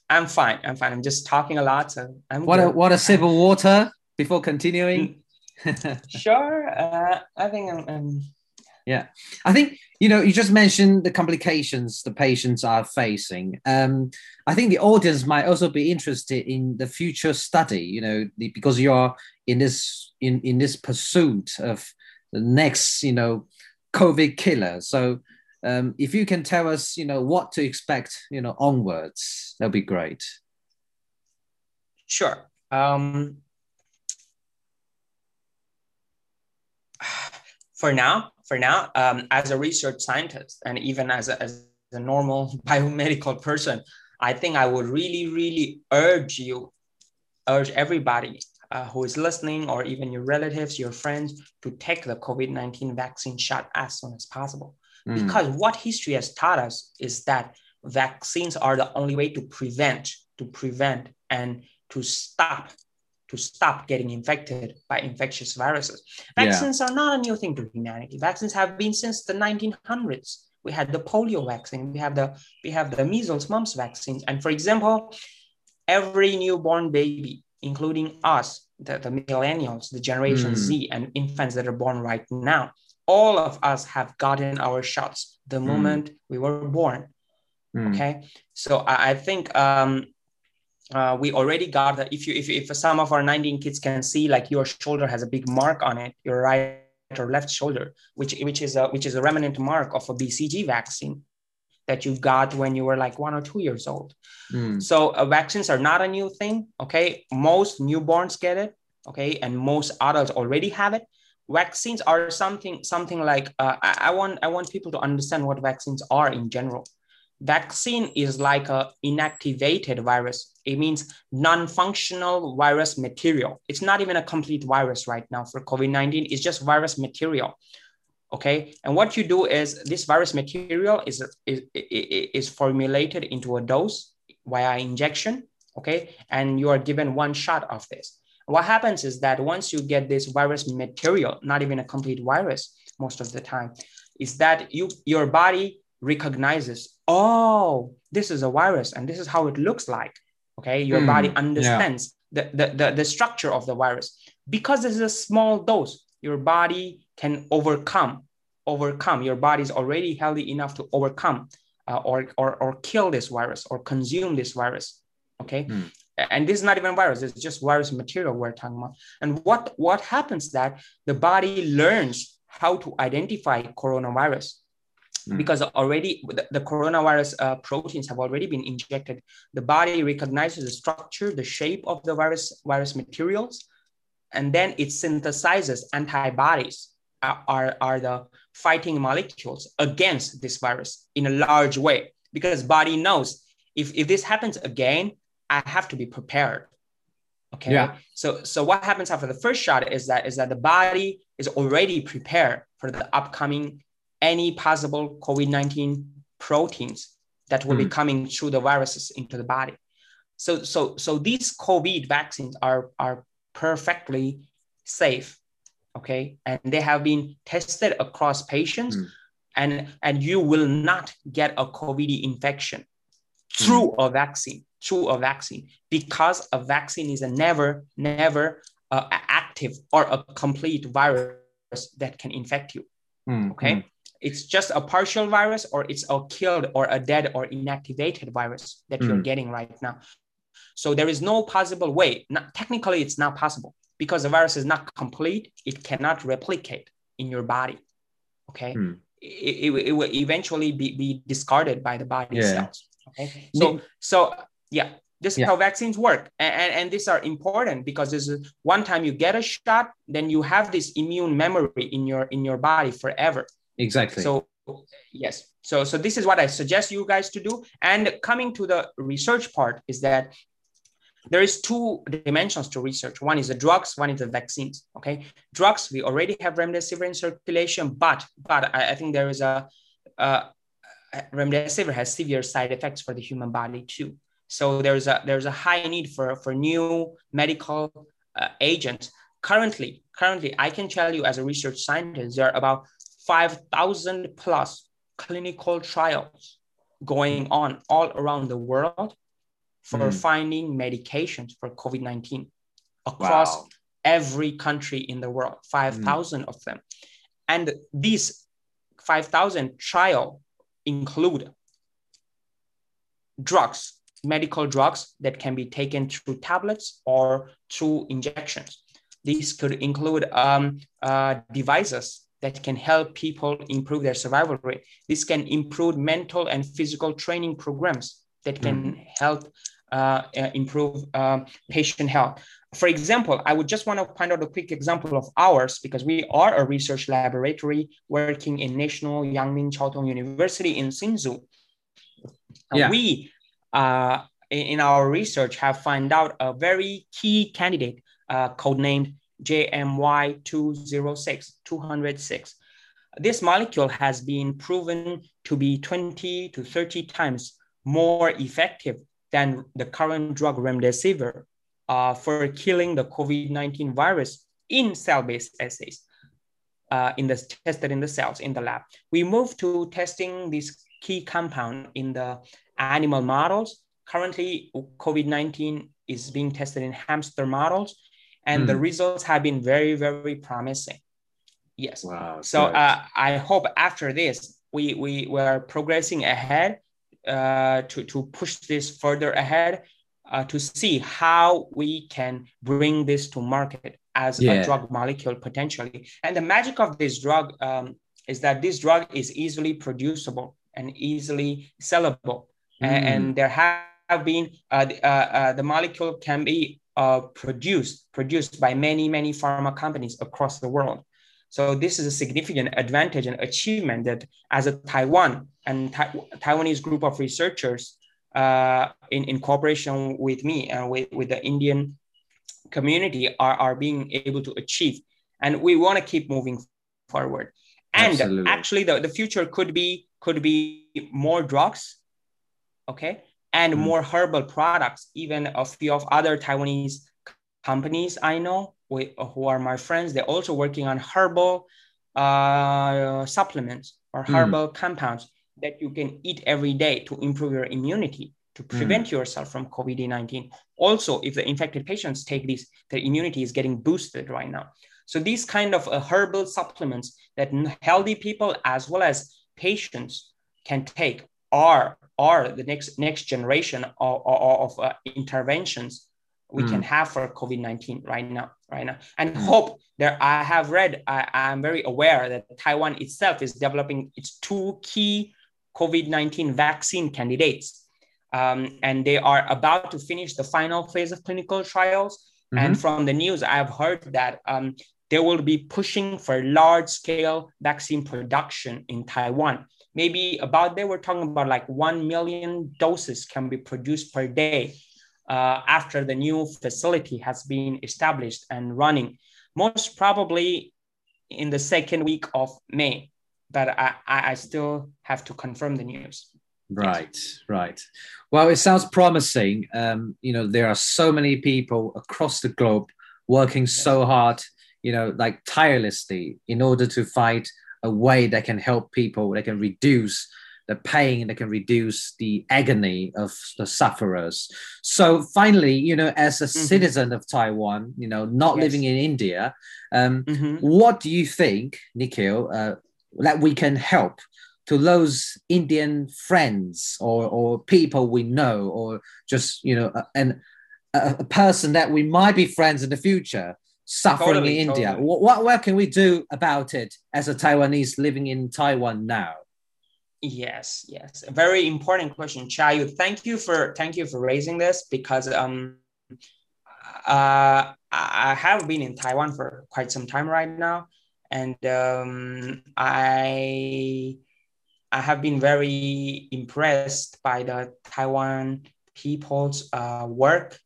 I'm fine. I'm fine. I'm just talking a lot. So I'm
what good. a what a sip of water before continuing.
sure. Uh, I think I'm, I'm
yeah. I think you know you just mentioned the complications the patients are facing. Um, i think the audience might also be interested in the future study you know the, because you're in this in in this pursuit of the next you know covid killer. So um, if you can tell us you know what to expect you know onwards that'll be great.
Sure. Um, for now for now, um, as a research scientist and even as a, as a normal biomedical person, I think I would really, really urge you, urge everybody uh, who is listening, or even your relatives, your friends, to take the COVID 19 vaccine shot as soon as possible. Mm. Because what history has taught us is that vaccines are the only way to prevent, to prevent, and to stop to stop getting infected by infectious viruses. Vaccines yeah. are not a new thing to humanity. Vaccines have been since the 1900s. We had the polio vaccine, we have the we have the measles, mumps vaccines, and for example, every newborn baby, including us, the, the millennials, the Generation mm. Z, and infants that are born right now, all of us have gotten our shots the mm. moment we were born. Mm. Okay, so I, I think um, uh, we already got that. If you if, if some of our 19 kids can see like your shoulder has a big mark on it your right or left shoulder which which is a which is a remnant mark of a bcg vaccine that you got when you were like one or two years old. Mm. so uh, vaccines are not a new thing okay? Most newborns get it okay? And most adults already have it. Vaccines are something something like uh, I, I want i want people to understand what vaccines are in general Vaccine is like a inactivated virus. It means non-functional virus material. It's not even a complete virus right now for COVID-19. It's just virus material. Okay. And what you do is this virus material is, is, is formulated into a dose via injection. Okay. And you are given one shot of this. What happens is that once you get this virus material, not even a complete virus most of the time, is that you your body recognizes, oh, this is a virus and this is how it looks like. Okay, your mm, body understands yeah. the, the, the, the structure of the virus. Because this is a small dose, your body can overcome, overcome. Your body is already healthy enough to overcome uh, or, or, or kill this virus or consume this virus. Okay. Mm. And this is not even virus, it's just virus material we're talking about. And what, what happens that the body learns how to identify coronavirus mm. because already the, the coronavirus uh, proteins have already been injected. The body recognizes the structure, the shape of the virus, virus materials, and then it synthesizes antibodies uh, are, are the fighting molecules against this virus in a large way because body knows if, if this happens again, I have to be prepared. Okay. Yeah. So so what happens after the first shot is that is that the body is already prepared for the upcoming any possible COVID-19 proteins that will mm. be coming through the viruses into the body. So, so, so these COVID vaccines are, are perfectly safe, okay? And they have been tested across patients mm. and, and you will not get a COVID infection through mm. a vaccine, through a vaccine, because a vaccine is a never, never uh, active or a complete virus that can infect you, hmm. okay? Hmm it's just a partial virus or it's a killed or a dead or inactivated virus that mm. you're getting right now. So there is no possible way. Not, technically, it's not possible because the virus is not complete. It cannot replicate in your body. Okay. Mm. It, it, it, will eventually be, be discarded by the body yeah. cells. Okay. So, so yeah, this is yeah. how vaccines work. And, and, and, these are important because this is one time you get a shot, then you have this immune memory in your in your body forever.
Exactly.
So yes. So so this is what I suggest you guys to do. And coming to the research part is that there is two dimensions to research. One is the drugs, one is the vaccines. Okay, drugs we already have remdesivir in circulation, but but I, I think there is a uh, remdesivir has severe side effects for the human body too. So there's a there's a high need for for new medical uh, agents. Currently, currently, I can tell you as a research scientist, there are about 5,000 plus clinical trials going on all around the world for mm. finding medications for COVID 19 across wow. every country in the world, 5,000 mm. of them. And these 5,000 trial include drugs, medical drugs that can be taken through tablets or through injections. These could include um, uh, devices that can help people improve their survival rate. This can improve mental and physical training programs that can mm. help uh, uh, improve uh, patient health. For example, I would just want to point out a quick example of ours because we are a research laboratory working in National Yangming Chiao Tung University in Hsinchu. Yeah. We, uh, in our research, have found out a very key candidate uh, codenamed JMY206, 206. This molecule has been proven to be 20 to 30 times more effective than the current drug remdesivir uh, for killing the COVID-19 virus in cell-based assays uh, in the tested in the cells in the lab. We move to testing this key compound in the animal models. Currently, COVID-19 is being tested in hamster models and mm. the hmm. results have been very very promising yes wow, so uh, i hope after this we we were progressing ahead uh, to to push this further ahead uh, to see how we can bring this to market as yeah. a drug molecule potentially and the magic of this drug um, is that this drug is easily producible and easily sellable mm. and, and, there have been uh, uh, uh, the molecule can be uh, produced produced by many many pharma companies across the world. So this is a significant advantage and achievement that as a Taiwan and ta- Taiwanese group of researchers uh, in, in cooperation with me and with, with the Indian community are, are being able to achieve. And we want to keep moving forward. And Absolutely. actually the, the future could be could be more drugs, okay, and mm. more herbal products. Even a few of other Taiwanese companies I know who are my friends, they're also working on herbal uh, supplements or hmm. herbal mm. compounds that you can eat every day to improve your immunity to hmm. prevent mm. yourself from COVID 19. Also, if the infected patients take this, their immunity is getting boosted right now. So these kind of uh, herbal supplements that healthy people as well as patients can take are are the next next generation of, of, of uh, interventions we mm. can have for COVID-19 right now, right now. And mm. hope there I have read, I, I'm very aware that Taiwan itself is developing its two key COVID-19 vaccine candidates. Um, and they are about to finish the final phase of clinical trials. Mm-hmm. And from the news, I've heard that um, they will be pushing for large scale vaccine production in Taiwan. Maybe about they were talking about like 1 million doses can be produced per day uh, after the new facility has been established and running, most probably in the second week of May. But I, I still have to confirm the news.
Right, right. Well, it sounds promising. Um, you know, there are so many people across the globe working so hard, you know, like tirelessly in order to find a way that can help people, that can reduce the pain that can reduce the agony of the sufferers. So finally, you know, as a mm-hmm. citizen of Taiwan, you know, not yes. living in India, um, mm-hmm. what do you think, Nikhil, uh, that we can help to those Indian friends or, or people we know, or just, you know, and a, a, person that we might be friends in the future suffering totally, in India? Totally. What, what, can we do about it as a Taiwanese living in Taiwan now?
Yes, yes, a very important question, Chayu. Thank you for thank you for raising this because um, uh, I have been in Taiwan for quite some time right now, and um, I I have been very impressed by the Taiwan people's uh, work,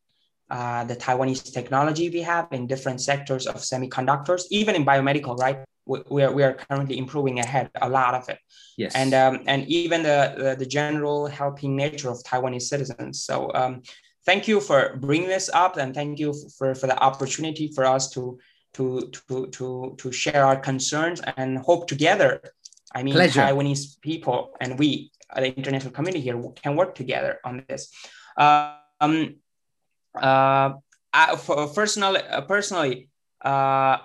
uh, the Taiwanese technology we have in different sectors of semiconductors, even in biomedical, right? we are, we are currently improving ahead a lot of it. Yes. And um, and even the, the, the general helping nature of taiwanese citizens. So um, thank you for bringing this up and thank you for, for the opportunity for us to to to to to share our concerns and hope together. I mean Pleasure. taiwanese people and we the international community here can work together on this. Um uh I, for personally uh, personally uh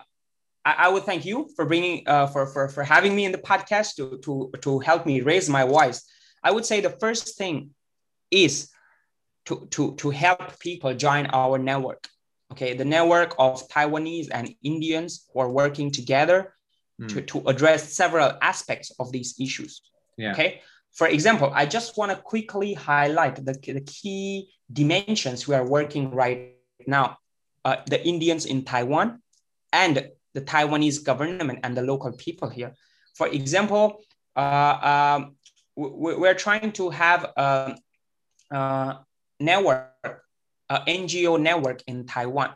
I, I would thank you for bringing uh, for, for for having me in the podcast to to to help me raise my voice. I would say the first thing is to to to help people join our network. Okay, the network of Taiwanese and Indians who are working together mm. to, to address several aspects of these issues. Yeah. Okay. For example, I just want to quickly highlight the, the key dimensions we are working right now. Uh, the Indians in Taiwan and the Taiwanese government and the local people here. For example, uh, um, we, are trying to have a, a network, an NGO network in Taiwan.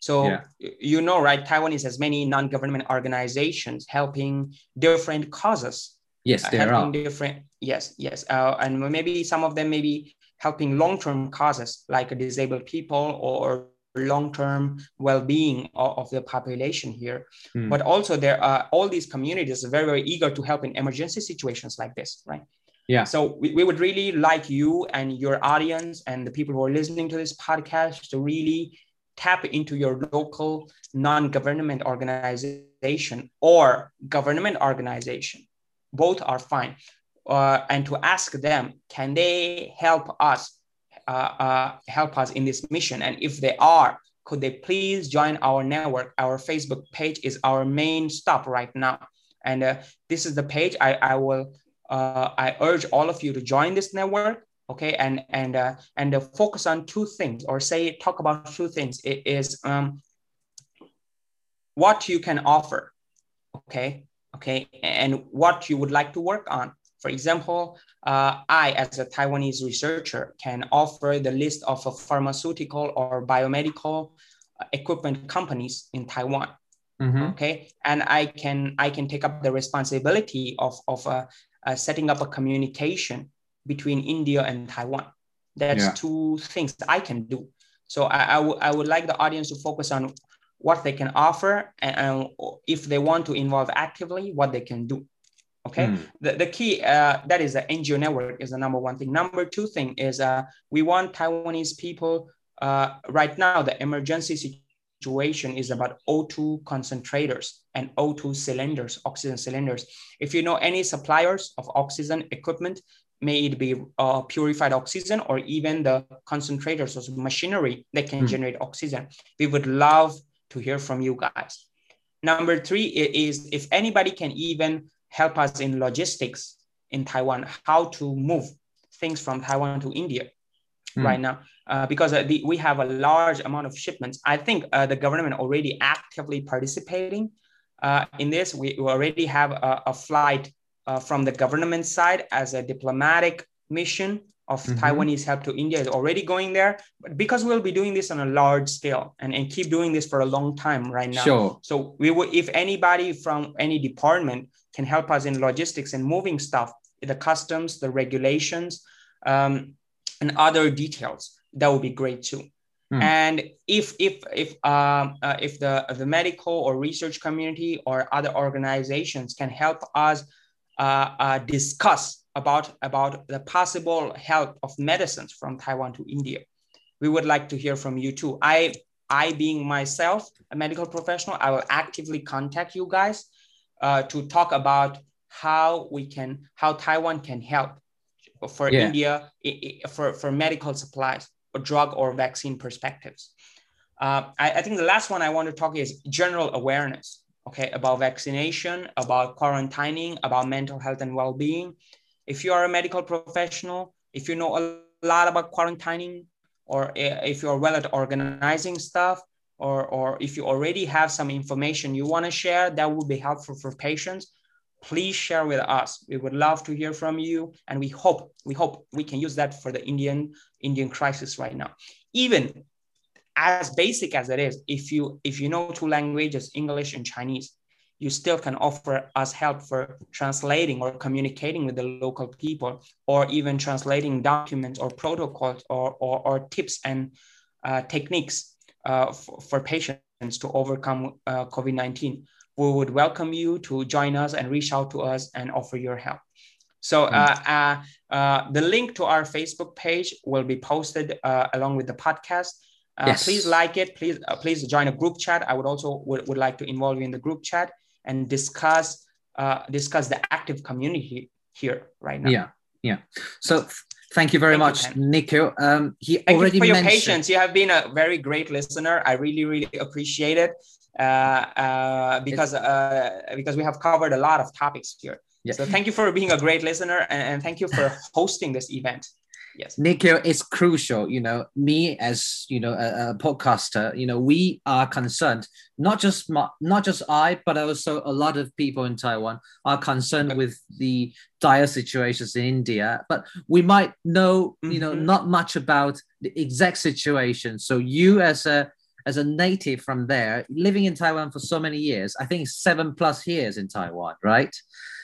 So yeah. you know, right? Taiwan has many non-government organizations helping different causes.
Yes, there
are different. Yes, yes, uh, and maybe some of them maybe helping long-term causes like disabled people or long-term well-being of, of, the population here. Mm. but also there are all these communities are very very eager to help in emergency situations like this right?
Yeah.
So we, we would really like you and your audience and the people who are listening to this podcast to really tap into your local non-government organization or government organization. Both are fine uh, and to ask them can they help us uh, uh, help us in this mission? And if they are, could they please join our network? Our Facebook page is our main stop right now. And uh, this is the page I, I will, uh, I urge all of you to join this network. Okay. And, and, uh, and focus on two things or say, talk about two things. It is um, what you can offer. Okay. Okay. And what you would like to work on. For example, uh, I, as a Taiwanese researcher, can offer the list of pharmaceutical or biomedical equipment companies in Taiwan. Mm-hmm. Okay, and I can I can take up the responsibility of of uh, uh, setting up a communication between India and Taiwan. That's yeah. two things I can do. So I, I, w- I would like the audience to focus on what they can offer and, and if they want to involve actively, what they can do. Okay, mm. the, the key uh, that is the NGO network is the number one thing. Number two thing is uh, we want Taiwanese people uh, right now, the emergency situation is about O2 concentrators and O2 cylinders, oxygen cylinders. If you know any suppliers of oxygen equipment, may it be uh, purified oxygen or even the concentrators or machinery that can mm. generate oxygen, we would love to hear from you guys. Number three is if anybody can even help us in logistics in Taiwan, how to move things from Taiwan to India mm. right now uh, because uh, the, we have a large amount of shipments. I think uh, the government already actively participating uh, in this. We, already have a, a flight uh, from the government side as a diplomatic mission of mm-hmm. Taiwanese help to India is already going there. But because we'll be doing this on a large scale and, and keep doing this for a long time right now.
Sure.
So we will, if anybody from any department can help us in logistics and moving stuff, the customs, the regulations, um, and other details, that would be great too. Mm. And if if if um, uh, if the the medical or research community or other organizations can help us uh, uh, discuss about about the possible help of medicines from Taiwan to India, we would like to hear from you too. I I being myself a medical professional, I will actively contact you guys uh, to talk about how we can how Taiwan can help for yeah. India for, for medical supplies or drug or vaccine perspectives. Uh, I, I, think the last one I want to talk is general awareness, okay, about vaccination, about quarantining, about mental health and well-being. If you are a medical professional, if you know a lot about quarantining, or if you're well at organizing stuff, or, or if you already have some information you want to share, that would be helpful for patients please share with us. We would love to hear from you, and we hope we hope we can use that for the Indian Indian crisis right now. Even as basic as it is, if you if you know two languages, English and Chinese, you still can offer us help for translating or communicating with the local people, or even translating documents or protocols or or, or tips and uh, techniques uh, for, patients to overcome uh, COVID nineteen we would welcome you to join us and reach out to us and offer your help. So uh, uh, uh, the link to our Facebook page will be posted uh, along with the podcast. Uh, yes. Please like it. Please uh, please join a group chat. I would also would, would like to involve you in the group chat and discuss discuss the active community here right now.
Yeah, yeah. So Thank you very Thank much, you, Nikhil. Um, he
Thank
already
you for
mentioned...
your patience. You have been a very great listener. I really, really appreciate it uh, uh, because uh, because we have covered a lot of topics here. Yes. So thank you for being a great listener, and, and thank you for hosting this event yes.
Nikhil is crucial you know me as you know a, a, podcaster you know we are concerned not just my, not just i but also a lot of people in taiwan are concerned with the dire situations in india but we might know you know mm-hmm. not much about the exact situation. So you as a as a native from there living in taiwan for so many years i think seven plus years in taiwan right?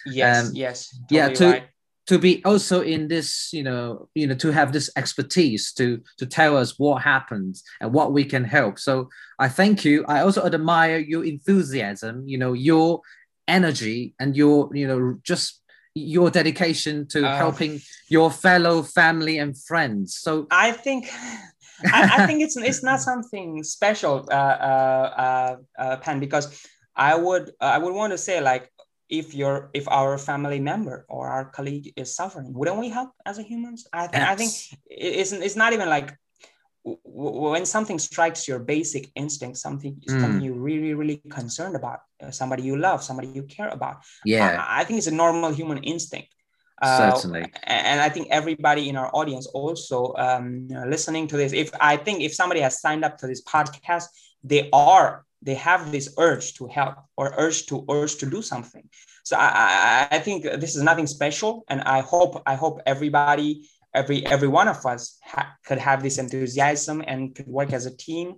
Yes um, yes
totally yeah to right to be also in this you know you know to have this expertise to to tell us what happens and what we can help. So i thank you. I also admire your enthusiasm you know your energy and your you know just your dedication to uh, helping your fellow family and friends. So
i think I, I, think it's it's not something special uh, uh, uh, uh Pan because I would I would want to say like if your if our family member or our colleague is suffering wouldn't we help as a humans i, th- yes. I think it's, it's not even like w- when something strikes your basic instinct something mm. something you're really really concerned about uh, somebody you love somebody you care about
yeah
i, I think it's a normal human instinct
uh, certainly
and i think everybody in our audience also um, listening to this if i think if somebody has signed up to this podcast they are they have this urge to help or urge to urge to do something. So I, I I think this is nothing special and i hope i hope everybody every every one of us ha- could have this enthusiasm and could work as a team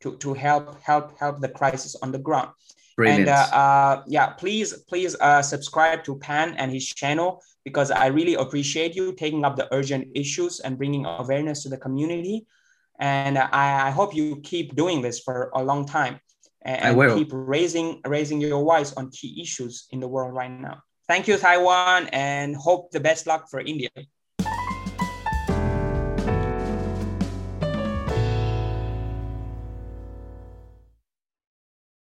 to, to help help help the crisis on the ground. Brilliant. and uh, uh, yeah please please uh, subscribe to pan and his channel because i really appreciate you taking up the urgent issues and bringing awareness to the community. And I, I hope you keep doing this for a long time and keep raising raising your voice on key issues in the world right now. Thank you, Taiwan, and hope the best luck for India.